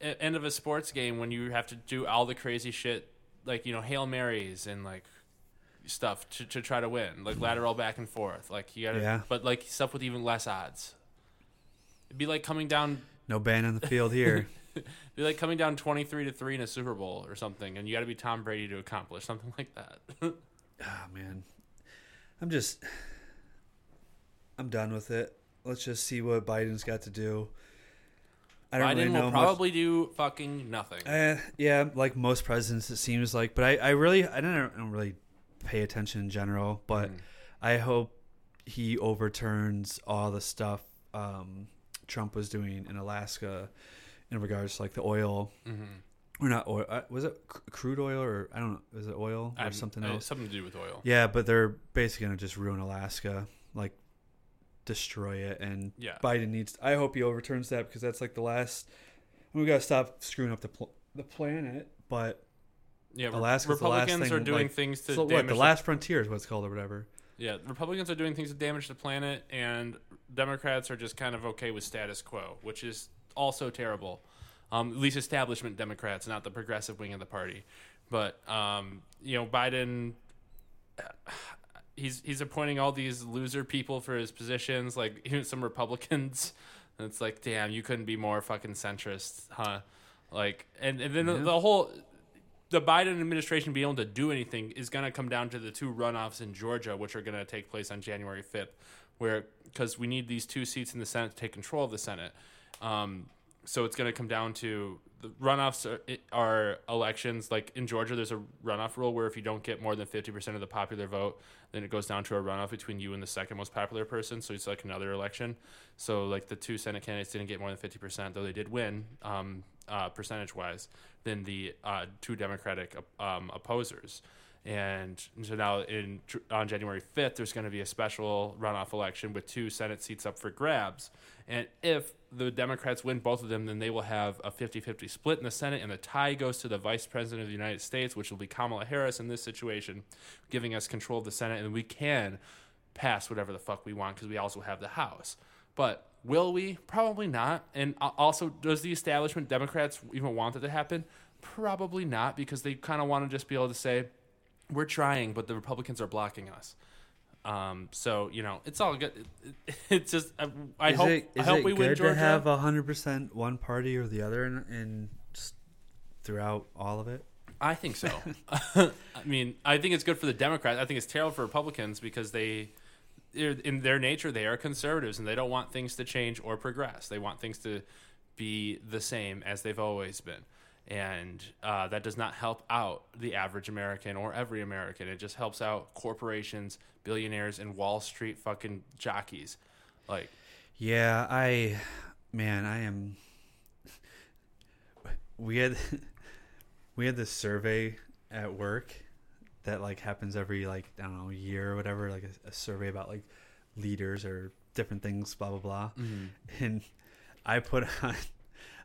a- end of a sports game when you have to do all the crazy shit, like you know hail marys and like stuff to, to try to win, like lateral back and forth, like you gotta, Yeah. but like stuff with even less odds. It'd be like coming down, No ban on the field here. (laughs) (laughs) be like coming down twenty three to three in a Super Bowl or something, and you got to be Tom Brady to accomplish something (laughs) like that. (laughs) Ah man, I'm just, I'm done with it. Let's just see what Biden's got to do. I don't Biden really know will much- probably do fucking nothing. Uh, yeah, like most presidents, it seems like. But I, I really, I don't, I don't really pay attention in general. But Mm. I hope he overturns all the stuff um, Trump was doing in Alaska in regards to like the oil, Mm-hmm. or not oil. Uh, was it cr- crude oil or I don't know? Was it oil or I'm- something else? Something to do with oil. Yeah, but they're basically gonna just ruin Alaska, like destroy it. And Yeah. Biden needs. I hope he overturns that because that's like the last. We gotta stop screwing up the pl- the planet. But Yeah, Alaska's the last Republicans thing, are doing like, things to so what? damage. The the- last frontier is what it's called or whatever. yeah, Republicans are doing things to damage the planet, and Democrats are just kind of okay with status quo, which is also terrible. Um, at least establishment Democrats, not the progressive wing of the party. But um, you know, Biden, he's he's appointing all these loser people for his positions, like (laughs) even some Republicans. And (laughs) it's like, damn, you couldn't be more fucking centrist, huh? Like, and, and then the, the whole the Biden administration being able to do anything is going to come down to the two runoffs in Georgia, which are going to take place on January 5th, where because we need these two seats in the Senate to take control of the Senate. Um, so it's going to come down to the runoffs are, are elections. Like in Georgia, there's a runoff rule where if you don't get more than 50% of the popular vote, then it goes down to a runoff between you and the second most popular person. So it's like another election. So like the two Senate candidates didn't get more than 50%, though they did win um, uh, percentage wise, than the uh, two Democratic um, opposers. And so now in on January 5th, there's going to be a special runoff election with two Senate seats up for grabs. And if the Democrats win both of them, then they will have a 50 50 split in the Senate, and the tie goes to the Vice President of the United States, which will be Kamala Harris in this situation, giving us control of the Senate. And we can pass whatever the fuck we want because we also have the House. But will we? Probably not. And also, does the establishment Democrats even want that to happen? Probably not because they kind of want to just be able to say, we're trying, but the Republicans are blocking us. Um, so you know, it's all good. It- (laughs) it- It's just I, I is hope it, I is hope it we good win Georgia. to have hundred percent one party or the other, and, and just throughout all of it? I think so. (laughs) (laughs) I mean, I think it's good for the Democrats. I think it's terrible for Republicans because they, in their nature, they are conservatives and they don't want things to change or progress. They want things to be the same as they've always been. And uh, that does not help out the average American or every American. It just helps out corporations, billionaires, and Wall Street fucking jockeys. Like, Yeah, I, man, I am. We had, (laughs) we had this survey at work that like happens every like I don't know year or whatever, like a, a survey about like leaders or different things, blah blah blah. And I put (laughs) on,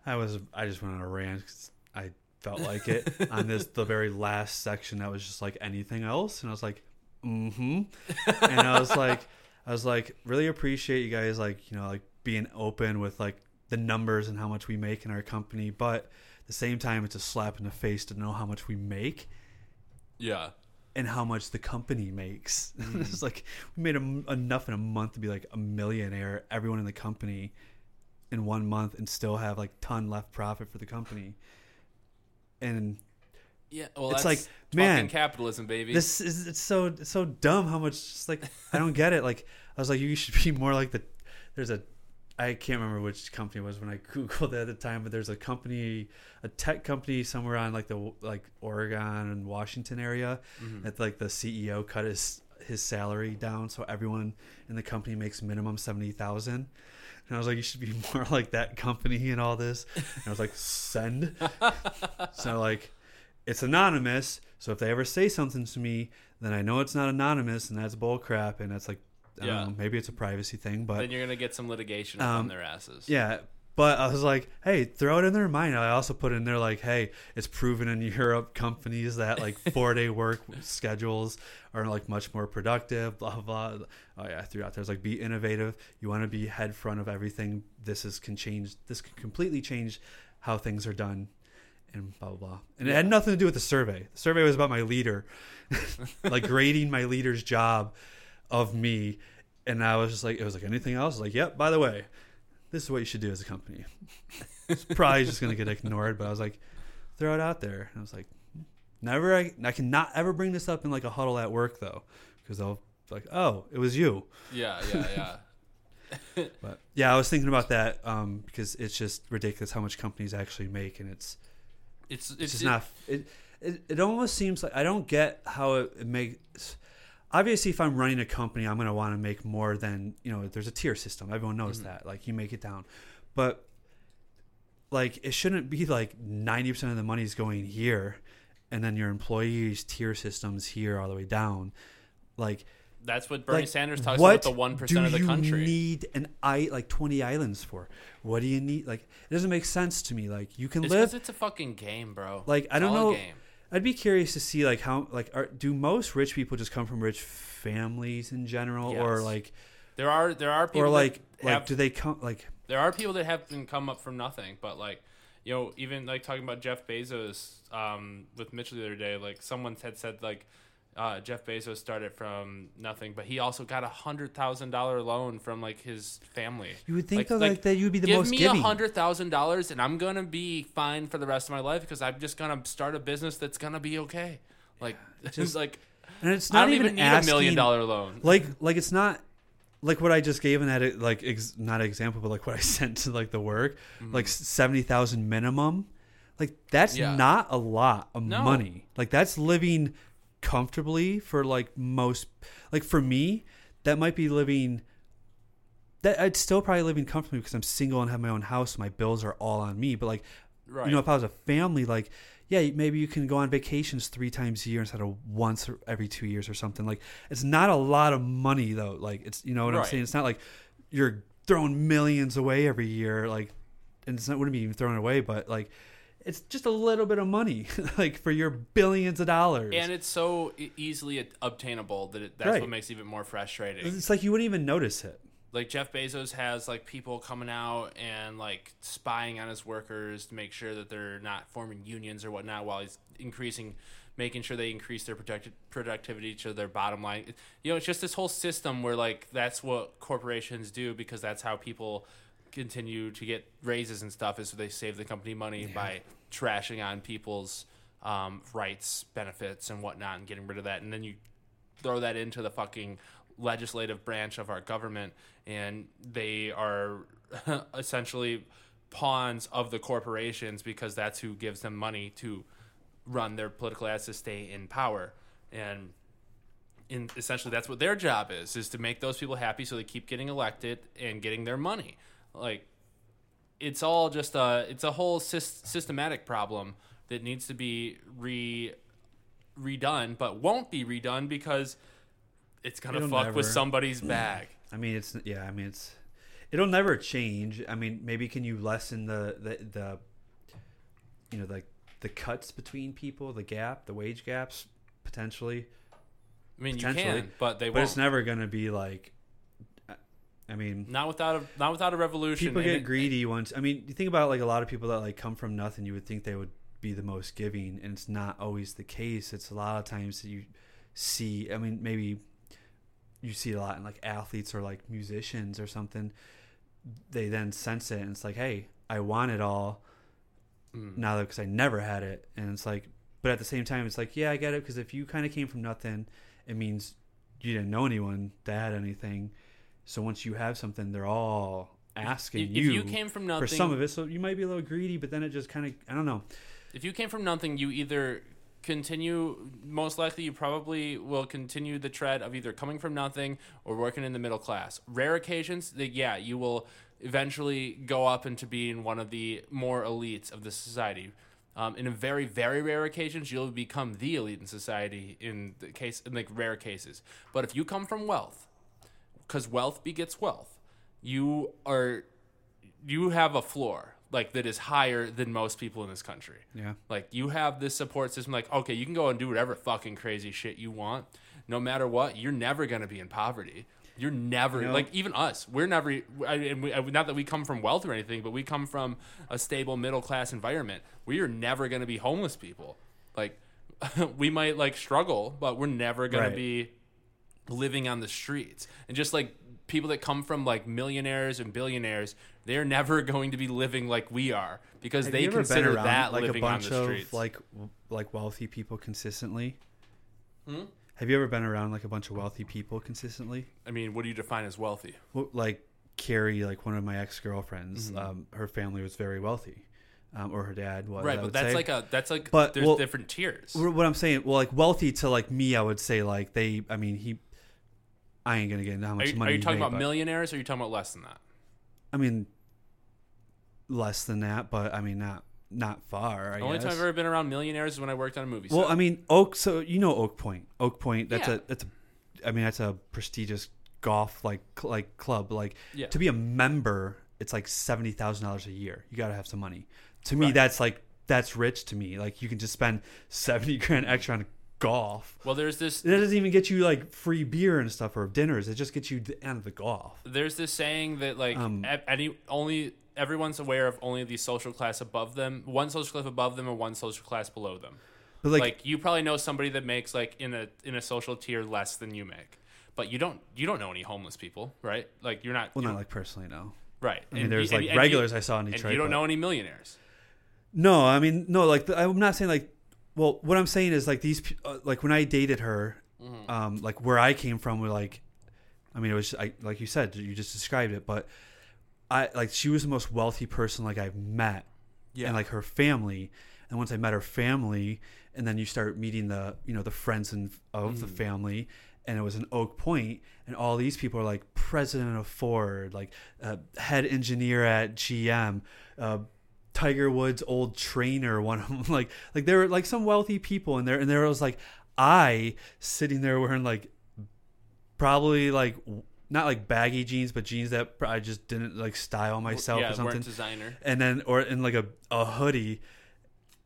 I was I just went on a rant 'cause I felt like it on this the very last section that was just like anything else, and I was like, mm-hmm, and I was like, I was like, really appreciate you guys like you know like being open with like the numbers and how much we make in our company, but at the same time, it's a slap in the face to know how much we make yeah. and how much the company makes. (laughs) it's like we made a, enough in a month to be like a millionaire, everyone in the company in one month, and still have like ton left profit for the company. And Yeah. Well, It's that's like, man, capitalism, baby. this is it's so it's so dumb how much just like I don't get it. Like I was like, you should be more like the. There's a, I can't remember which company it was when I (laughs) googled it at the time, but there's a company, a tech company somewhere on like the like Oregon and Washington area mm-hmm. that like the CEO cut his his salary down so everyone in the company makes minimum seventy thousand. And I was like, you should be (laughs) more like that company and all this. And I was like, send. (laughs) so like, it's anonymous. So if they ever say something to me, then I know it's not anonymous, and that's bull crap. And that's like, I Yeah. don't know, maybe it's a privacy thing, but then you're gonna get some litigation up on Um, their asses. yeah. But I was like, hey, throw it in their mind. I also put in there like, hey, it's proven in (laughs) Europe companies that like four day work schedules are like much more productive. Blah blah. Oh yeah, I threw out there. It's like be innovative. You want to be head front of everything. This is can change. This can completely change how things are done, and blah blah blah. And it had nothing to do with the survey. The survey was about my leader, (laughs) like grading my leader's job of me. And I was just like, it was like anything else. Like, yep. By the way, this is what you should do as a company. it's probably just gonna get ignored, but I was like, throw it out there. And I was like, never. I, I cannot ever bring this up in like a huddle at work though, because they'll be like, oh, it was you. Yeah, yeah, yeah. (laughs) (laughs) But yeah, I was thinking about that um, because it's just ridiculous how much companies actually make, and it's It's it's it's just not. It, it it almost seems like I don't get how it, it makes. Obviously, if I'm running a company, I'm going to want to make more than you know. There's a tier system. Everyone knows mm-hmm. that. Like you make it down, but like it shouldn't be like 90 percent of the money is going here, and then your employees tier systems here all the way down. Like That's what Bernie like, Sanders talks about the one percent of the do you country. need an i like 20 islands for? What do you need? Like it doesn't make sense to me. Like you can it's live it's a fucking game, bro. like I don't know. game. I'd be curious to see like how like are, do most rich people just come from rich families in general, or like There are there are people or like have like do they come like there are people that have been come up from nothing, but like you know even like talking about Jeff Bezos um, with Mitchell the other day, like someone had said like. Uh, Jeff Bezos started from nothing, but he also got a hundred thousand dollar loan from like his family. you would think though like, that you would be the give most me a hundred thousand dollars and I'm gonna be fine for the rest of my life because I'm just gonna start a business that's gonna be okay. Like, (laughs) just (laughs) like and it's not even, even need asking, a million dollar loan. (laughs) like like it's not like what I just gave in that like ex, not an example, but like what I sent to like the work, like seventy thousand minimum. Like that's Mm-hmm. Yeah. not a lot of No. money. Like that's living comfortably for like most. Like for me, that might be living. That I'd still probably living comfortably because I'm single and have my own house. My bills are all on me. But like Right. you know, if I was a family, like, yeah, maybe you can go on vacations three times a year instead of once every two years or something. Like, it's not a lot of money though. Like, it's you know what I'm saying. It's not like you're throwing millions away every year. Like, and it's not wouldn't be even thrown away, but like, it's just a little bit of money, (laughs) like for your billions of dollars. and it's so easily obtainable that it, that's Right. what makes it even more frustrating. it's like you wouldn't even notice it. like Jeff Bezos has like people coming out and like spying on his workers to make sure that they're not forming unions or whatnot while he's increasing making sure they increase their producti- productivity to their bottom line you know it's just this whole system where like that's what corporations do because that's how people continue to get raises and stuff is so they save the company money by trashing on people's um, rights benefits and whatnot and getting rid of that. And then you throw that into the fucking legislative branch of our government and they are (laughs) essentially pawns of the corporations because that's who gives them money to run their political ads to stay in power. And in essentially that's what their job is is to make those people happy so they keep getting elected and getting their money. Like it's all just a it's a whole sys- systematic problem that needs to be re redone but won't be redone because it's gonna It'll fuck with somebody's (clears throat) bag I mean, it's yeah. I mean, it's it'll never change. I mean, maybe can you lessen the the, the you know like the cuts between people, the gap, the wage gaps potentially, i mean you can but they but won't it's never going to be like. I mean, not without a not without a revolution people get it- greedy once. I mean, you think about like a lot of people that like come from nothing. You would think they would be the most giving, and it's not always the case. It's a lot of times that you see. I mean, maybe you see a lot in like athletes or like musicians or something. They then sense it, and it's like, hey, I want it all Mm. now because I never had it, and it's like, but at the same time, it's like, yeah, I get it because if you kind of came from nothing, it means you didn't know anyone that had anything. So once you have something, they're all asking if, if you, you came from nothing, for some of it. So you might be a little greedy, but then it just kind of, I don't know. if you came from nothing, you either continue. Most likely, you probably will continue the tread of either coming from nothing or working in the middle class. Rare occasions, that yeah, you will eventually go up into being one of the more elites of the society. Um, in a very, very rare occasions, you'll become the elite in society. In the case, in like rare cases, but if you come from wealth, because wealth begets wealth, you are you have a floor like that is higher than most people in this country. Yeah. Like you have this support system. Like okay, you can go and do whatever fucking crazy shit you want. No matter what, you're never gonna be in poverty. You're never like even us. We're never. I, and we, not that we come from wealth or anything, but we come from a stable middle class environment. We are never gonna be homeless people. Like (laughs) we might like struggle, but we're never gonna Right. be living on the streets. And just like people that come from like millionaires and billionaires, they're never (laughs) going to be living like we are because Have they you ever been consider around, that like living a on bunch the of streets. like like wealthy people consistently? Hmm? Have you ever been around like a bunch of wealthy people consistently? I mean, what do you define as wealthy? Well, like Carrie, like one of my ex girlfriends, Mm-hmm. um, her family was very wealthy, um, or her dad was. right, I but that's say. like a that's like But, there's well, different tiers. What I'm saying. Well, like wealthy to like me, I would say like they. I mean, he. I ain't gonna get into how Are much you, money. are you talking made, about millionaires or are you talking about less than that? I mean, less than that, but I mean not not far. I The only guess. time I've ever been around millionaires is when I worked on a movie set. Well, I mean, Oak. So you know Oak Pointe. Oak Pointe. That's Yeah. a. That's a. I mean, that's a prestigious golf like like club. Like Yeah. to be a member, it's like seventy thousand dollars a year. You got to have some money. To me, Right. that's like that's rich to me. Like you can just spend seventy grand extra on golf. well, there's this That doesn't even get you like free beer and stuff or dinners. It just gets you the end of the golf. there's this saying that like Um, any only everyone's aware of only the social class above them, one social class above them, and one social class below them. But Like, like, you probably know somebody that makes like in a in a social tier less than you make, but you don't you don't know any homeless people, right? Like you're not well, you not like personally, no. right. I mean, And there's you- like and- and you- regulars I saw in and Detroit. you don't but- know any millionaires. No, I mean no. Like the, I'm not saying like. Well, what I'm saying is like these, uh, like when I dated her, Mm-hmm. um, like where I came from, were like, I mean, it was I, like you said, you just described it, but I like she was the most wealthy person like I've met, Yeah. and like her family, and once I met her family, and then you start meeting the you know the friends and of Mm. the family, and it was an Oak Pointe, and all these people are like president of Ford, like uh, head engineer at GM. Uh, Tiger Woods' old trainer, one of them, (laughs) like like there were like some wealthy people, and there and there was like I sitting there wearing like probably like not like baggy jeans, but jeans that I just didn't like style myself yeah, or something, designer. and then or in like a a hoodie,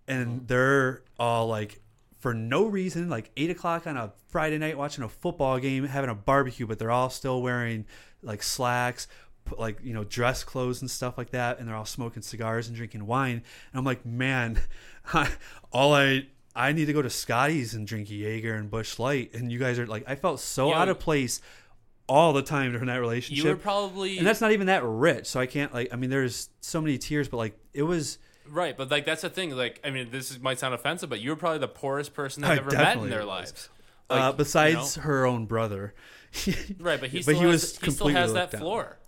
Mm-hmm. and they're all like for no reason like eight o'clock on a Friday night watching a football game, having a barbecue, but they're all still wearing like slacks. Like you know, dress clothes and stuff like that, and they're all smoking cigars and drinking wine. And I'm like, man, (laughs) all I I need to go to Scotty's and drink Jaeger and Busch Light, and you guys are like, I felt so Yo, out of place all the time during that relationship You were probably and that's not even that rich so i can't like i mean there's so many tears, but like it was right, but like that's the thing. Like, I mean, this is, might sound offensive, but you were probably the poorest person they've I ever met in their lives. uh, besides you her own brother (laughs) Right, but he but still he has, was he still has that down. floor.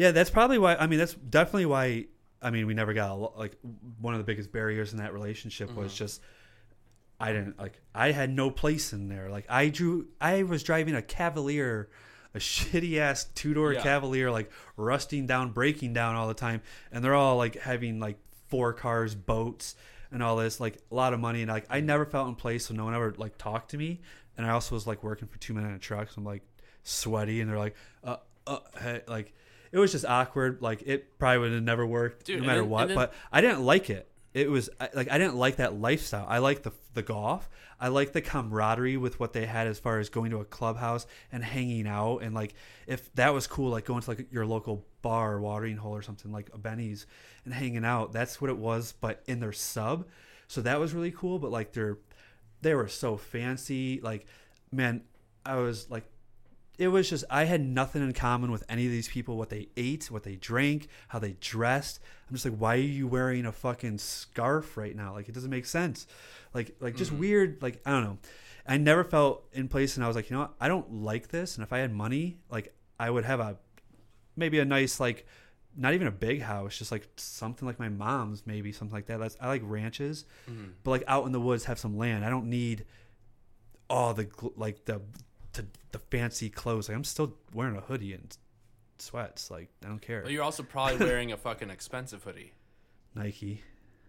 Yeah that's probably why i mean that's definitely why i mean we never got a, like one of the biggest barriers in that relationship was Mm-hmm. just i didn't like i had no place in there like i drew i was driving a cavalier a shitty ass two door Yeah. cavalier like rusting down breaking down all the time and they're all like having like four cars boats and all this like a lot of money and like i never felt in place so no one ever like talked to me and i also was like working for Two Men and a Truck so i'm like sweaty and they're like uh uh hey, like it was just awkward like it probably would have never worked Dude, no matter then- what then- but i didn't like it it was like I didn't like that lifestyle. I like the the golf. I like the camaraderie with what they had as far as going to a clubhouse and hanging out and like if that was cool, like going to like your local bar or watering hole or something like a Benny's and hanging out. That's what it was, but in their sub. So that was really cool. But like they're they were so fancy. Like man, I was like it was just I had nothing in common with any of these people. What they ate, what they drank, how they dressed. I'm just like, why are you wearing a fucking scarf right now? Like it doesn't make sense. Like like just mm-hmm. weird. Like I don't know. I never felt in place, and I was like, you know what? I don't like this. And if I had money, like I would have a maybe a nice like not even a big house, just like something like my mom's, maybe something like that. That's I like ranches, mm-hmm. but like out in the woods, have some land. I don't need all the like the to the fancy clothes. Like I'm still wearing a hoodie and sweats. Like I don't care. But you're also probably (laughs) wearing a fucking expensive hoodie. Nike.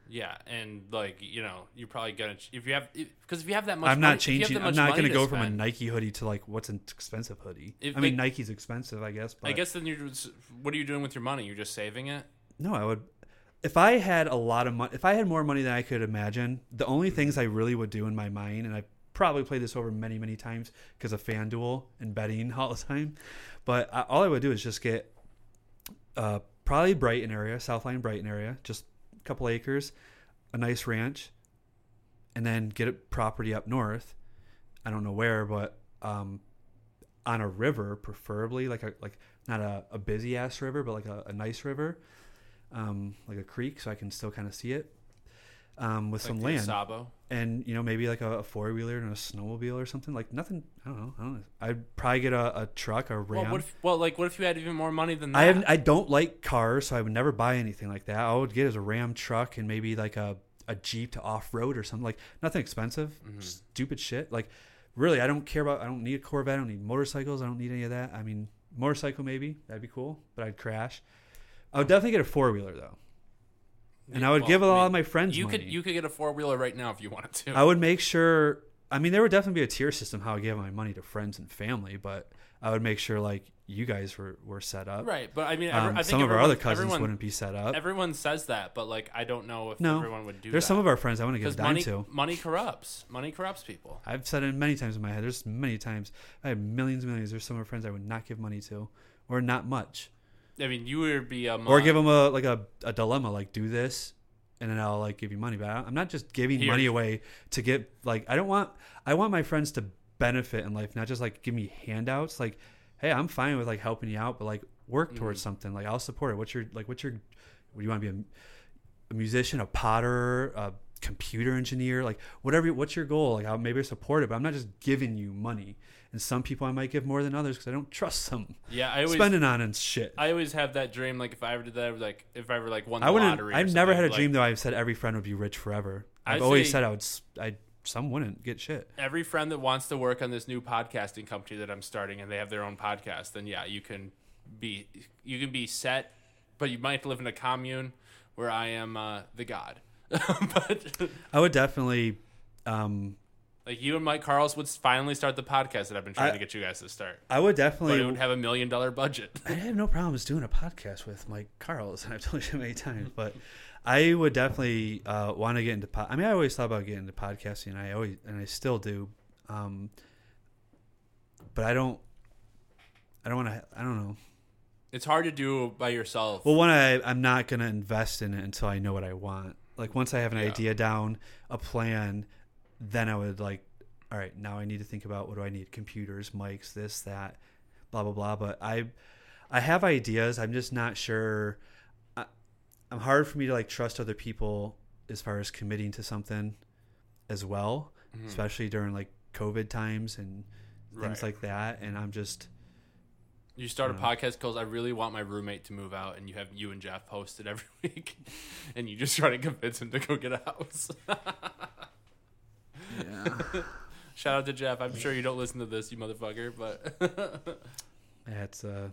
Yeah, and like you know, you're probably gonna if you have because if you have that much, I'm money, not changing. I'm not going to go from a Nike hoodie to like what's an expensive hoodie. If, I mean, like- Nike's expensive, I guess. But I guess then you're. just- What are you doing with your money? You're just saving it. No, I would. If I had a lot of money, if I had more money than I could imagine, the only things I really would do in my mind, and I probably played this over many, many times because of FanDuel and betting (laughs) all the time, but I, all I would do is just get uh, probably Brighton area, South Lyon Brighton area, just a couple acres, a nice ranch, and then get a property up north. I don't know where, but um, on a river, preferably like a like not a, a busy ass river, but like a, a nice river, um, like a creek, so I can still kind of see it. Um, with Like some land Sabo. and you know maybe like a, a four wheeler and a snowmobile or something like nothing. I don't know. I don't know. I'd probably get a, a truck, a Ram. Well, what if, well, like, what if you had even more money than that? I. I don't like cars, so I would never buy anything like that. All I would get is a Ram truck and maybe like a, a Jeep to off road or something like nothing expensive, Mhm. stupid shit. Like really, I don't care about. I don't need a Corvette. I don't need motorcycles. I don't need any of that. I mean, motorcycle maybe that'd be cool, but I'd crash. I would definitely get a four wheeler though, and I would Well, give a lot mean, of my friends You money. could you could get a four wheeler right now if you wanted to. I would make sure. I mean, there would definitely be a tier system how I give my money to friends and family, but I would make sure like you guys were, were set up. right, but I mean, every, Um, I think some of our other cousins everyone, wouldn't be set up. Everyone says that, but like, I don't know if No. everyone would do There's that. some of our friends I want to give a money to. money corrupts. Money corrupts people. I've said it many times in my head. There's many times I have millions and millions. There's some of my friends I would not give money to, or not much, I mean, you would be a or give them a like a, a dilemma like do this, and then I'll like give you money. But I- I'm not just giving Here. money away to get like I don't want I want my friends to benefit in life, not just like give me handouts. Like, hey, I'm fine with like helping you out, but like work towards Mhm. something. Like I'll support it. What's your like what's your what do you want to be a, a musician, a potter, a computer engineer, like whatever. What's your goal? Like I'll maybe support it, but I'm not just giving you money. And some people I might give more than others because I don't trust them Yeah, I always spending on and shit. I always have that dream. Like if I ever did that, I would, like if I ever like won the I wouldn't. lottery. I've never had a something, dream though. I've said every friend would be rich forever. I've I'd always say- said I would. I some wouldn't get shit. Every friend that wants to work on this new podcasting company that I'm starting, and they have their own podcast, then yeah, you can be you can be set, but you might live in a commune where I am uh, the god. (laughs) but I would definitely. Um, like you and Mike Carls would finally start the podcast that I've been trying I- to get you guys to start. I would But definitely. it would have a million dollar budget. (laughs) I have no problems doing a podcast with Mike Carls, and I've told you many times, (laughs) but I would definitely uh, want to get into. Po- I mean, I always thought about getting into podcasting. I always and I still do, um, but I don't. I don't want to. I don't know. It's hard to do by yourself. Well, one, I, I'm not going to invest in it until I know what I want. Like once I have an Yeah. idea down, a plan, then I would like, all right, now I need to think about what do I need? Computers, mics, this, that, blah blah blah. But I, I have ideas. I'm just not sure. I, I'm hard for me to like trust other people as far as committing to something, as well, Mhm. especially during like COVID times and things Right. like that. And I'm just You start a podcast because I really want my roommate to move out, and you have you and Jeff host it (laughs) every week, and you just try to convince him to go get a house. (laughs) yeah. (laughs) Shout out to Jeff. I'm sure you don't listen to this, you motherfucker, but (laughs) That's uh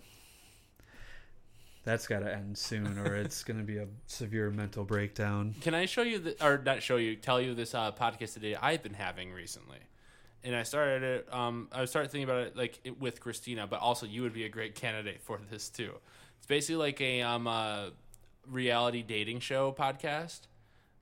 that's got to end soon or it's going to be a severe mental breakdown. can I show you the or not show you, tell you this uh, podcast today I've been having recently, and I started it. Um, I started thinking about it like it, with Christina, but also you would be a great candidate for this too. It's basically like a um uh, reality dating show podcast.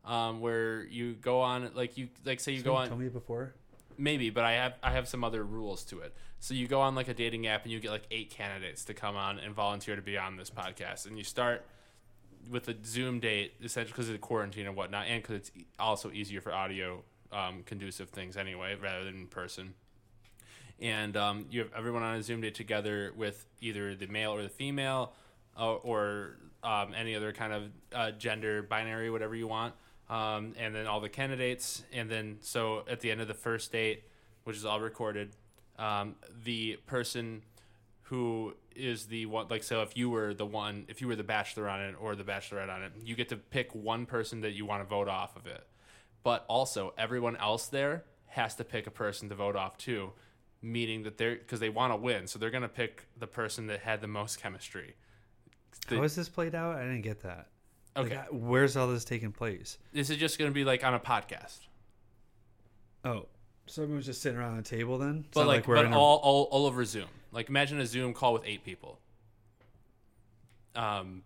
Um, where you go on like you like say you go on Tell me before. maybe but i have i have some other rules to it. So you go on like a dating app and you get like eight candidates to come on and volunteer to be on this podcast. And you start with a zoom date essentially because of the quarantine and whatnot and because it's also easier for audio um, conducive things anyway rather than in person. And um, you have everyone on a zoom date together with either the male or the female uh, or um, any other kind of uh, gender binary whatever you want um, and then all the candidates and then so at the end of the first date which is all recorded um, the person who is the one like so if you were the one if you were the bachelor on it or the bachelorette on it you get to pick one person that you want to vote off of it but also everyone else there has to pick a person to vote off too meaning that they're because they want to win so they're going to pick the person that had the most chemistry The- How is this played out? I didn't get that. Like, okay uh, where's all this taking place? this is just going to be like on a podcast Oh, so everyone's just sitting around the table then? It's but like, we're but in a- all, all all over zoom like imagine a zoom call with eight people um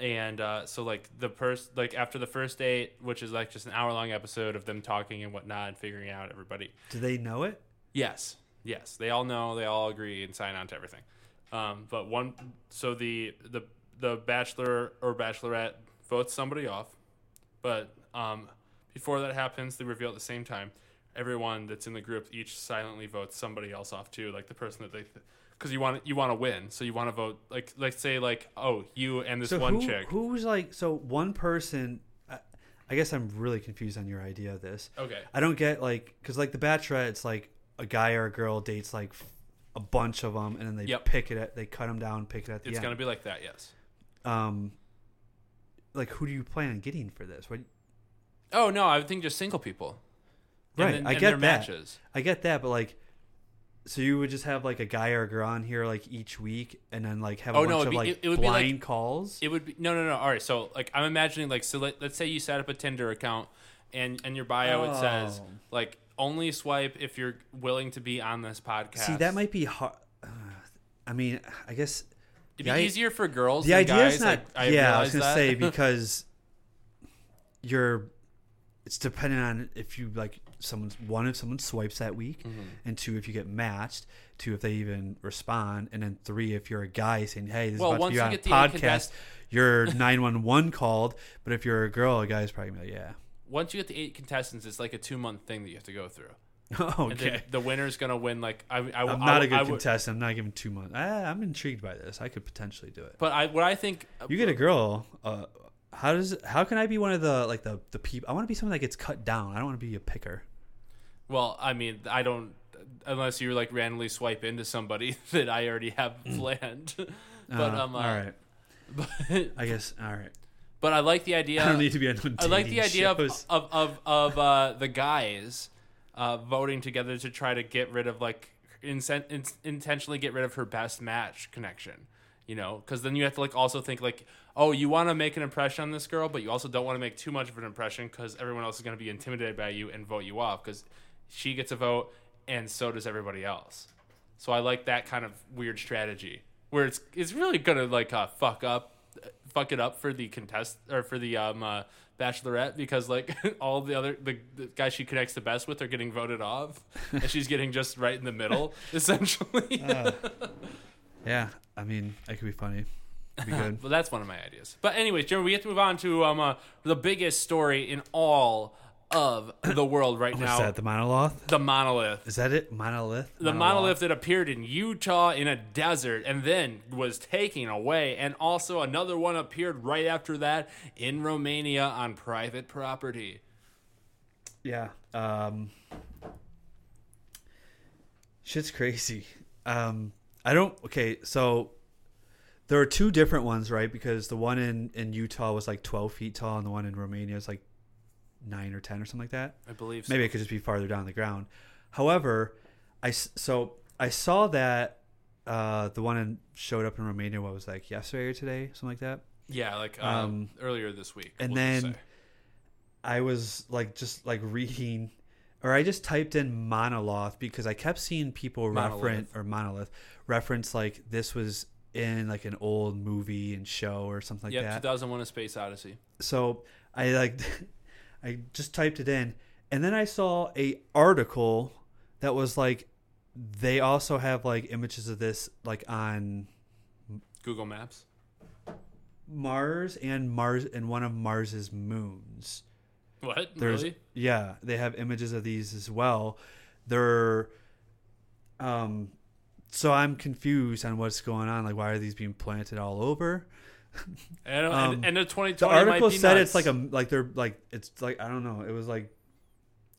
and uh, so like the first like after the first date, which is like just an hour long episode of them talking and whatnot and figuring out everybody. Do they know it? Yes, yes, they all know, they all agree and sign on to everything. Um, but one, so the the the bachelor or bachelorette votes somebody off, but um, before that happens, they reveal at the same time. Everyone that's in the group each silently votes somebody else off too, like the person that they, because you want you want to win, so you want to vote like like say like oh you and this so one who, chick. who's like so one person? I, I guess I'm really confused on your idea of this. Okay. I don't get like because like the Bachelorette, it's like a guy or a girl dates like a bunch of them, and then they Yep. pick it at they cut them down, pick it at the It's end. gonna be like that, yes. Um, like who do you plan on getting for this? What? Oh no, I would think just single people. Right, then- I and get their that. matches. I get that, but like, so you would just have like a guy or a girl on here like each week, and then like have a Oh, bunch no, of be- like it- it would be like- blind calls. It would be no, no, no. All right, so like I'm imagining like so let, let's say you set up a Tinder account, and and your bio it says Oh. like only swipe if you're willing to be on this podcast. See, that might be hard. I mean, I guess It'd be i- easier for girls. the than idea guys. is not. I, I yeah, I was gonna that. say (laughs) because you're. It's dependent on if you like someone's one if someone swipes that week, Mm-hmm. and two if you get matched, two if they even respond, and then three if you're a guy saying, "Hey, this Well, is about to be you on a get the eight podcast." You're (laughs) nine one one called, but if you're a girl, a guy's probably gonna be like, "Yeah." once you get the eight contestants, it's like a two month thing that you have to go through. (laughs) okay. And the winner's gonna win. Like I, I, I'm not I a good would- contestant. I'm not giving too much. I, I'm intrigued by this. I could potentially do it. But I, what I think, You get a girl. Uh, how does? How can I be one of the like the the people? I want to be someone that gets cut down. I don't want to be a picker. Well, I mean, I don't unless you like randomly swipe into somebody (laughs) that I already have planned. (laughs) but Uh, um, uh, all right. But, I guess. All right. but I like the idea. I don't need to be on. I like the idea of of of, of uh, the guys uh, voting together to try to get rid of like incent- in- intentionally get rid of her best match connection. You know, because then you have to like also think like, oh, you want to make an impression on this girl, but you also don't want to make too much of an impression because everyone else is going to be intimidated by you and vote you off because she gets a vote and so does everybody else. So I like that kind of weird strategy where it's it's really gonna like uh, fuck up, fuck it up for the contest or for the um uh, bachelorette because like (laughs) all the other the, the guys she connects the best with are getting voted off and she's getting just right in the middle (laughs) essentially. Yeah. I mean, that could be funny. Could be (laughs) good. well, that's one of my ideas. But anyways, Jeremy, we have to move on to um uh, the biggest story in all of the world right What's now: that? The monolith? the monolith. Is that it? Monolith. the monolith that appeared in Utah in a desert and then was taken away, and also another one appeared right after that in Romania on private property. Yeah. Um, shit's crazy. Um, I don't. Okay, so there are two different ones, right? Because the one in in Utah was like 12 feet tall, and the one in Romania is like nine or 10 or something like that. I believe. So. Maybe it could just be farther down the ground. However, I so I saw that uh, the one in, showed up in Romania. What was like yesterday or today, something like that. Yeah, like um, Um, earlier this week. and we'll then. I was like just like reading or I just typed in monolith because I kept seeing people reference or monolith reference like this was in like an old movie and show or something like yep, that. 2001: A Space Odyssey. So I like (laughs) I just typed it in and then I saw a article that was like they also have like images of this like on Google Maps. Mars and Mars and one of Mars's moons. What? There's really? yeah, they have images of these as well. They're um so I'm confused on what's going on. Like why are these being planted all over? (laughs) And, um, and, and the 2020 The article said nuts. it's like a like they're like it's like I don't know. It was like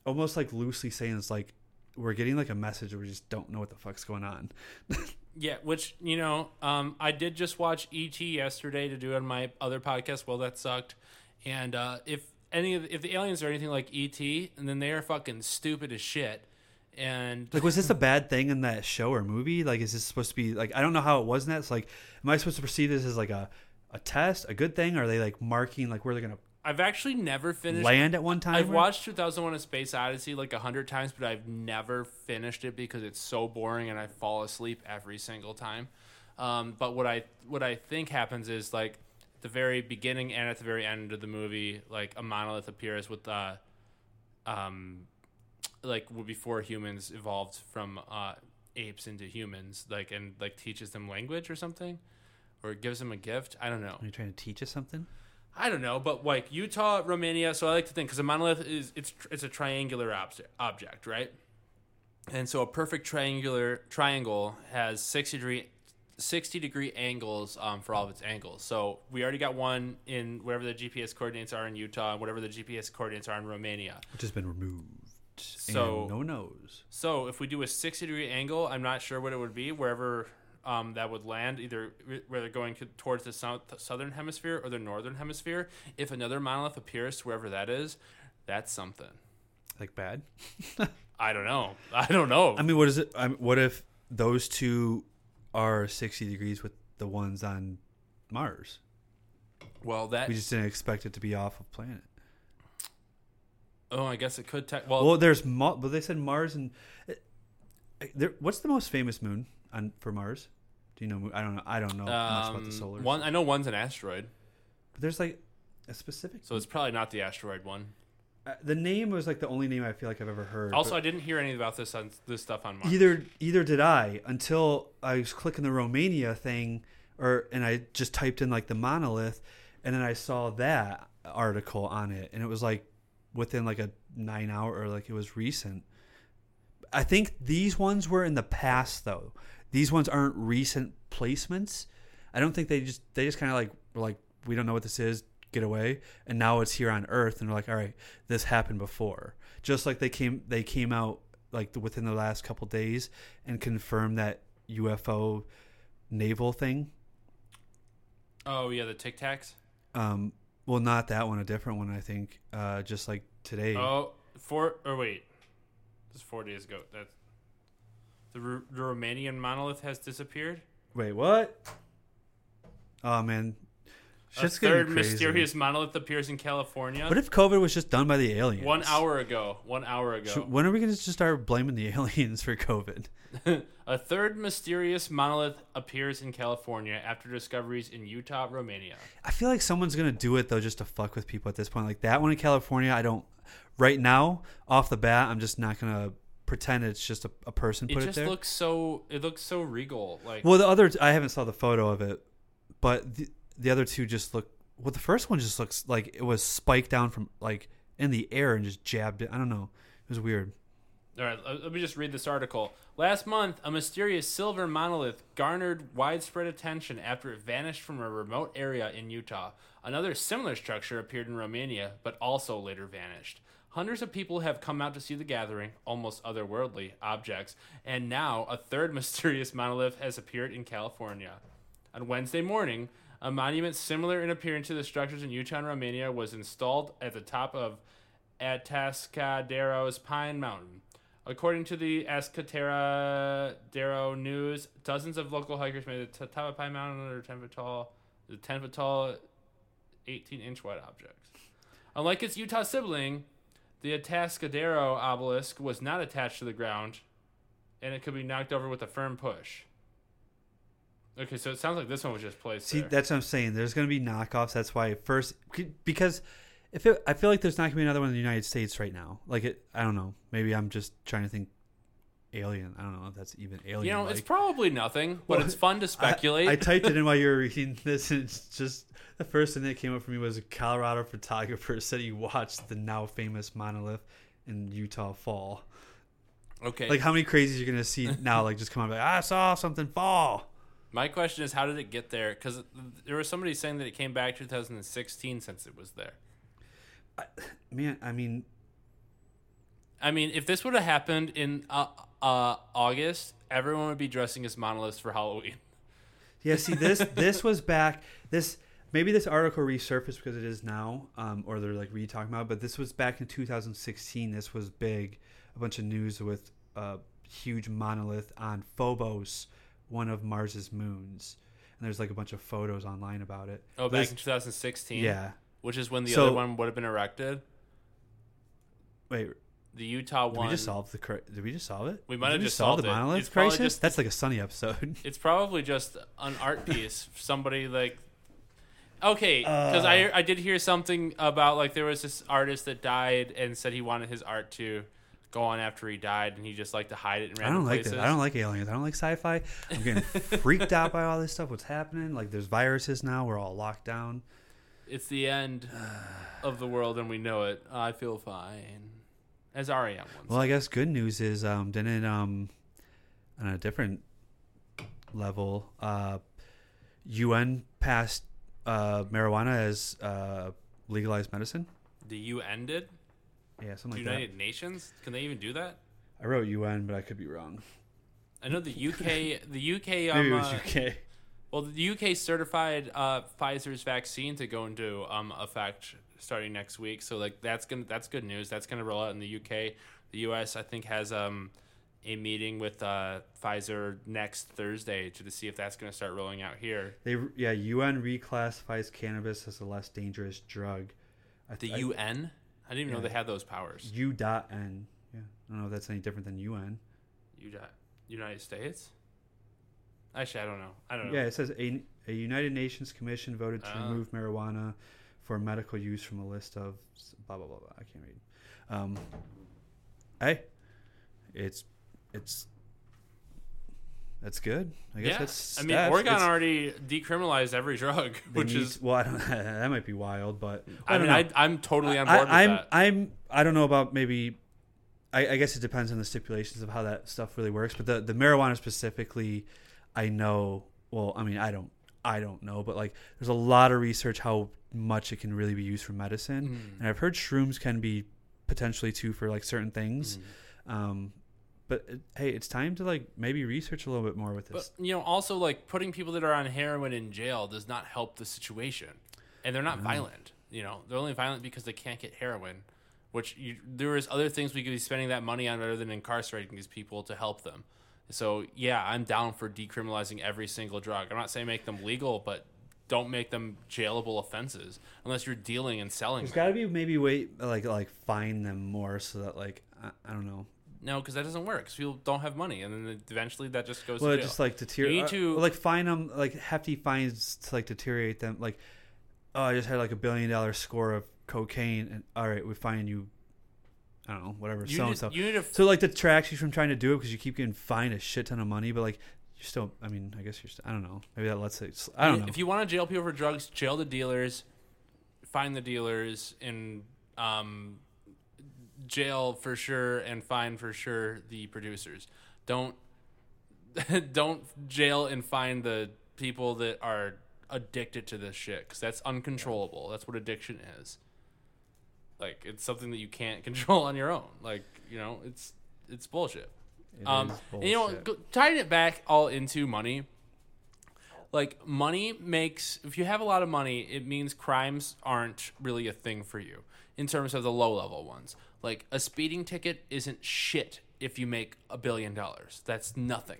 almost like loosely saying it's like we're getting like a message we just don't know what the fuck's going on. (laughs) Yeah, which you know, um, I did just watch ET yesterday to do it on my other podcast. Well, that sucked. And uh, if any of if the aliens are anything like ET, and then they are fucking stupid as shit. And Like was this a bad thing in that show or movie? Like is this supposed to be like I don't know how it was in that. It's like am I supposed to perceive this as like a a test, a good thing? Or are they like marking like where they're gonna I've actually never finished. land at one time? I've or- watched 2001: A Space Odyssey like a hundred times, but I've never finished it because it's so boring and I fall asleep every single time. Um, but what I what I think happens is like the very beginning and at the very end of the movie, like a monolith appears with uh, um, like before humans evolved from uh, apes into humans, like and like teaches them language or something, or gives them a gift. I don't know. Are you trying to teach us something? I don't know, but like Utah, Romania. So I like to think because a monolith is it's it's a triangular object, object, right? And so a perfect triangular triangle has sixty degree. 60 degree angles um, for all of its angles. So we already got one in wherever the GPS coordinates are in Utah and whatever the GPS coordinates are in Romania. Which has been removed. So- no knows. So if we do a 60 degree angle, I'm not sure what it would be wherever um, that would land, either whether going towards the south, southern hemisphere or the northern hemisphere. If another monolith appears to wherever that is, that's something. Like bad. (laughs) I don't know. I don't know. I mean, what is it? I mean, what if those two are sixty degrees with the ones on Mars? well, that. We just didn't expect it to be off of planet. oh, I guess it could. Te- well, Well, there's but they said Mars and uh, there, what's the most famous moon on for Mars? Do you know? I don't know. I don't know much about um, the solar. one. I know one's an asteroid, but there's like a specific. so it's probably not the asteroid one. Uh, the name was like the only name I feel like I've ever heard. Also, I didn't hear any about this on this stuff on Mars. either either did I until I was clicking the Romania thing, or and I just typed in like the monolith, and then I saw that article on it, and it was like within like a nine hour or like it was recent. I think these ones were in the past though. These ones aren't recent placements. I don't think they just they just kind of like were like we don't know what this is, get away, and now it's here on Earth, and they're like, all right, this happened before. Just like they came they came out like within the last couple days and confirmed that UFO naval thing. oh yeah, the Tic Tacs. Um, well, not that one, a different one, I think. Uh, just like today. Oh, four or wait, this is four days ago. That's the, Ru- the Romanian monolith has disappeared. Wait, what? Oh man, A shit's getting third crazy. mysterious monolith appears in California. What if COVID was just done by the aliens? One hour ago. One hour ago. Should- when are we going to just start blaming the (laughs) aliens for COVID? (laughs) a third mysterious monolith appears in California after discoveries in Utah, Romania. I feel like someone's going to do it though, just to fuck with people at this point. Like that one in California, I don't. Right now, off the bat, I'm just not going to pretend it's just a, a person It put it, just there. looks so. It looks so regal. Like well, the other I haven't saw the photo of it, but the, the other two just look. Well, the first one just looks like it was spiked down from like in the air and just jabbed it. I don't know. It was weird. All right, let me just read this article. Last month, a mysterious silver monolith garnered widespread attention after it vanished from a remote area in Utah. Another similar structure appeared in Romania, but also later vanished. Hundreds of people have come out to see the gathering, almost otherworldly objects, and now a third (laughs) mysterious monolith has appeared in California. On Wednesday morning, a monument similar in appearance to the structures in Utah and Romania was installed at the top of Atascadero's Pine Mountain. According to the Atascadero News, dozens of local hikers made the top of Pine Mountain under 10 foot tall, the 10 foot tall, 18 inch wide objects. Unlike its Utah sibling, the Atascadero obelisk was not attached to the ground, and it could be knocked over with a firm push. Okay, so it sounds like this one was just placed See, there. that's what I'm saying. There's going to be knockoffs. That's why first because if it, I feel like there's not going to be another one in the United States right now. Like it, I don't know. Maybe I'm just trying to think alien. I don't know if that's even alien. you know, it's probably nothing, but it's fun to speculate. I, I typed it in while you were reading this, and it's just the first thing that came up for me was a Colorado photographer (laughs) said he watched the now famous monolith in Utah fall. okay. Like, how many crazies you're gonna see (laughs) now? Like, just come out like, I saw something fall. My question is, how did it get there? Because there was somebody saying that it came back 2016 since it was there. Man, I mean, I mean, if this would have happened in uh, uh, August, everyone would be dressing as monoliths for Halloween. yeah. See, this (laughs) this was back. This maybe this article resurfaced because it is now, um, or they're like re-talking about. it, But this was back in 2016. This was big. A bunch of news with a huge monolith on Phobos, one of Mars's moons. And there's like a bunch of photos online about it. Oh, This- back in 2016? Yeah. Which is when the So- other one would have been erected. Wait, The Utah did one. we just solve the? cri- Did we just solve it? We might Did have we just solve solved the it. monolith It's probably crisis. just- That's like a sunny episode. (laughs) It's probably just an art piece. Somebody like. Okay, because I Uh. I did hear something about like there was this artist that died and said he wanted his art to go on after he died, and he just liked to hide it in I don't like places. this. I don't like aliens. I don't like sci-fi. I'm getting (laughs) freaked out by all this stuff. What's happening? Like, there's viruses now. We're all locked down. It's the end (sighs) of the world, and we know it. I feel fine, as REM once. Well, I guess good news is um, didn't um, on a different level, uh, UN passed uh, marijuana as uh, legalized medicine. the UN did. Yeah, something The like that. United Nations can they even do that? I wrote UN, but I could be wrong. I know the UK. (laughs) the UK. Um, Maybe it was uh, UK. Well, the UK certified uh, Pfizer's vaccine to go into um, effect starting next week. So like that's gonna that's good news. That's gonna roll out in the UK. The US I think has um, a meeting with uh, Pfizer next Thursday to, to see if that's gonna start rolling out here. They yeah, UN reclassifies cannabis as a less dangerous drug. I The UN. I didn't even know they had those powers. U dot N. Yeah, I don't know if that's any different than UN. You got United States. Actually, I don't know. I don't know. Yeah, it says a, a United Nations Commission voted to Ah. remove marijuana for medical use from a list of blah blah blah. blah. I can't read. Um, hey, it's it's that's good. I guess yeah. that's. I mean, steps. Oregon already decriminalized every drug, which need- is. well, I (laughs) don't, that might be wild, but I, don't mean, know. I, I'm totally on I- board with I'm that. I'm I don't know about maybe. I, I guess it depends on the stipulations of how that stuff really works. But the the marijuana specifically, I know. Well, I mean, I don't I don't know, but like, there's a lot of research how much it can really be used for medicine, Mm. and I've heard shrooms can be potentially too for like certain things. Mm. Um, but it, hey, it's time to like maybe research a little bit more with this. But you know, also like putting people that are on heroin in jail does not help the situation, and they're not violent. You know, they're only violent because they can't get heroin. Which you, there is other things we could be spending that money on other than incarcerating these people to help them. So yeah, I'm down for decriminalizing every single drug. I'm not saying make them legal, but don't make them jailable offenses unless you're dealing and selling. There's got to be maybe wait like like fine them more so that like I, I don't know No, because that doesn't work. 'cause people don't have money, and then eventually that just goes well, just like deteriorate. You need uh, to- like fine them like hefty fines to like deteriorate them. Like, oh, I just had like a billion dollar score of cocaine, and all right, we fine you. I don't know, whatever, you, so and need, so. you need to So like detracts you from trying to do it because you keep getting fined a shit ton of money, but like you're still. I mean, I guess you're. Still, I don't know. Maybe that lets it. I don't know. If you want to jail people for drugs, jail the dealers, find the dealers, and um, jail for sure, and fine for sure the producers. Don't (laughs) don't jail and find the people that are addicted to this shit because that's uncontrollable. That's what addiction is. Like it's something that you can't (laughs) control on your own. Like you know, it's it's bullshit. It Um, is and you know, go, tying it back all into money. Like money makes if you have a lot of money, it means crimes aren't really a thing for you in terms of the low level ones. Like a speeding ticket isn't shit if you make a billion dollars. That's nothing.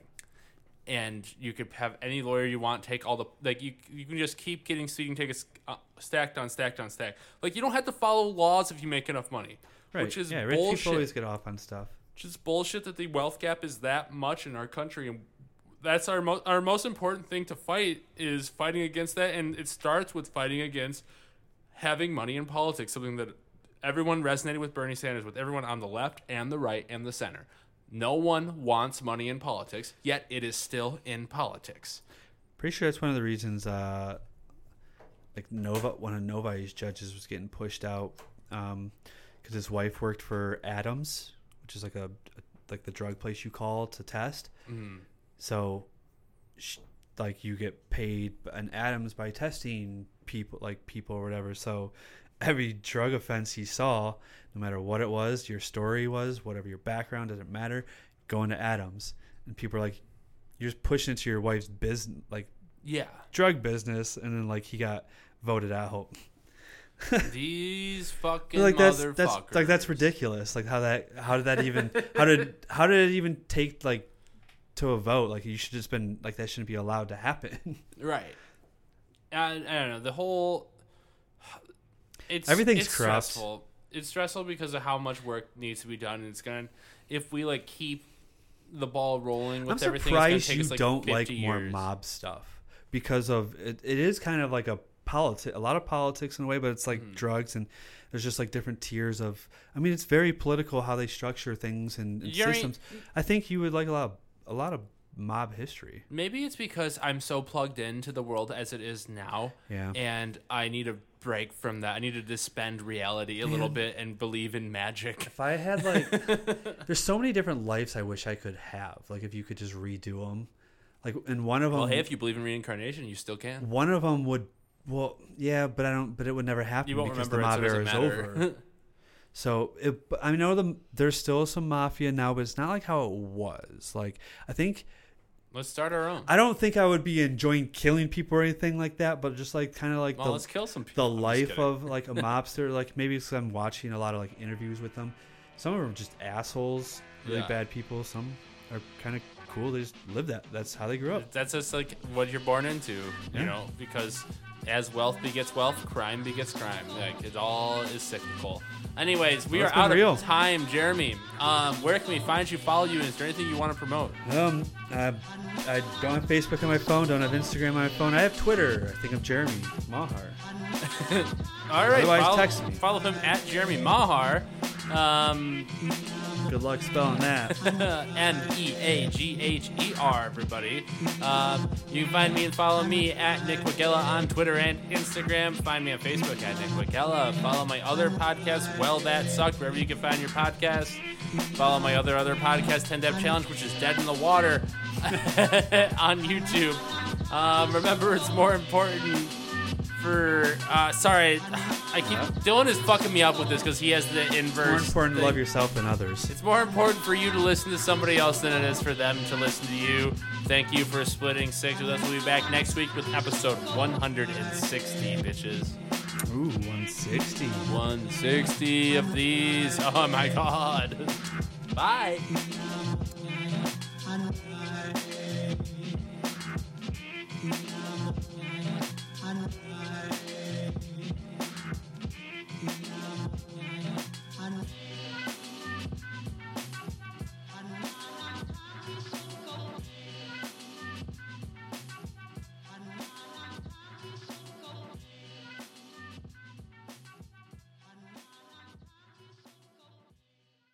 And you could have any lawyer you want take all the like you you can just keep getting speeding tickets uh, stacked on stacked on stacked. Like you don't have to follow laws if you make enough money, right. which is yeah, rich bullshit people always get off on stuff. just bullshit that the wealth gap is that much in our country and that's our mo- our most important thing to fight is fighting against that and it starts with fighting against having money in politics something that everyone resonated with Bernie Sanders with everyone on the left and the right and the center no one wants money in politics yet it is still in politics Pretty sure that's one of the reasons, uh, like Nova, one of Novi's judges was getting pushed out because his wife worked for Adams, which is like a, like the drug place you call to test. mm. So, sh- like you get paid an Adams by testing people, like people or whatever. So, every drug offense he saw, no matter what it was, your story was, whatever your background doesn't matter, going to Adams, and people are like, you're just pushing into your wife's business, like yeah drug business, and then like he got voted out. Hope. These (laughs) fucking like that's motherfuckers that's like that's ridiculous. Like how that how did that even how did how did it even take like to a vote? Like you should just been like that shouldn't be allowed to happen. (laughs) Right. I, I don't know. The whole it's Everything's it's corrupt. stressful. It's stressful because of how much work needs to be done, and it's gonna if we like keep the ball rolling with I'm everything. It's gonna surprised take you us, like, don't like 50 more mob stuff because of it, it is kind of like a politics, a lot of politics in a way, but it's like Mm-hmm. drugs and there's just like different tiers of. I mean, it's very political how they structure things and, and systems. I think you would like a lot, of, a lot of mob history. Maybe it's because I'm so plugged into the world as it is now. Yeah. And I need a break from that. I need to suspend reality a little bit and believe in magic. If I had like, (laughs) there's so many different lives I wish I could have. Like if you could just redo them, like and one of them. Well, hey, if you believe in reincarnation, you still can. one of them would. Well, yeah, but I don't. But it would never happen You won't because remember the mob era is over. So it, (laughs) I know the there's still some mafia now, but it's not like how it was. Like I think Let's start our own. I don't think I would be enjoying killing people or anything like that, but just like kind of like well, the let's kill some people. the life of like a (laughs) mobster. Like maybe it's 'cause I'm watching a lot of like interviews with them. Some of them are just assholes, really Yeah. bad people. Some are kind of cool. They just live that. That's how they grew up. That's just like what you're born into, Yeah. you know, because as wealth begets wealth, crime begets crime. Like it all is cyclical. Anyways, we Well, are out real. of time, Jeremy. Um, where can we find you, follow you, and is there anything you want to promote? Um, uh, I don't have Facebook on my phone. Don't have Instagram on my phone. I have Twitter. I think I'm Jeremy Meagher. (laughs) All right, Otherwise, follow, text me. follow him at Jeremy Meagher. Um, Good luck spelling that. (laughs) M E A G H E R, everybody. Um, you can find me and follow me at Nick Wagella on Twitter and Instagram. Find me on Facebook at Nick Wagella. Follow my other podcast, Well That Sucked, wherever you can find your podcast. Follow my other other podcast, 10 Dev Challenge, which is Dead in the Water (laughs) on YouTube. Um, remember, it's more important for. Uh, sorry, I keep. Dylan is fucking me up with this because he has the inverse. More important to love yourself than others. It's more important for you to listen to somebody else than it is for them to listen to you. Thank you for splitting six with us. We'll be back next week with episode 160, bitches. Ooh, 160. 160 of these. Oh my god. Bye.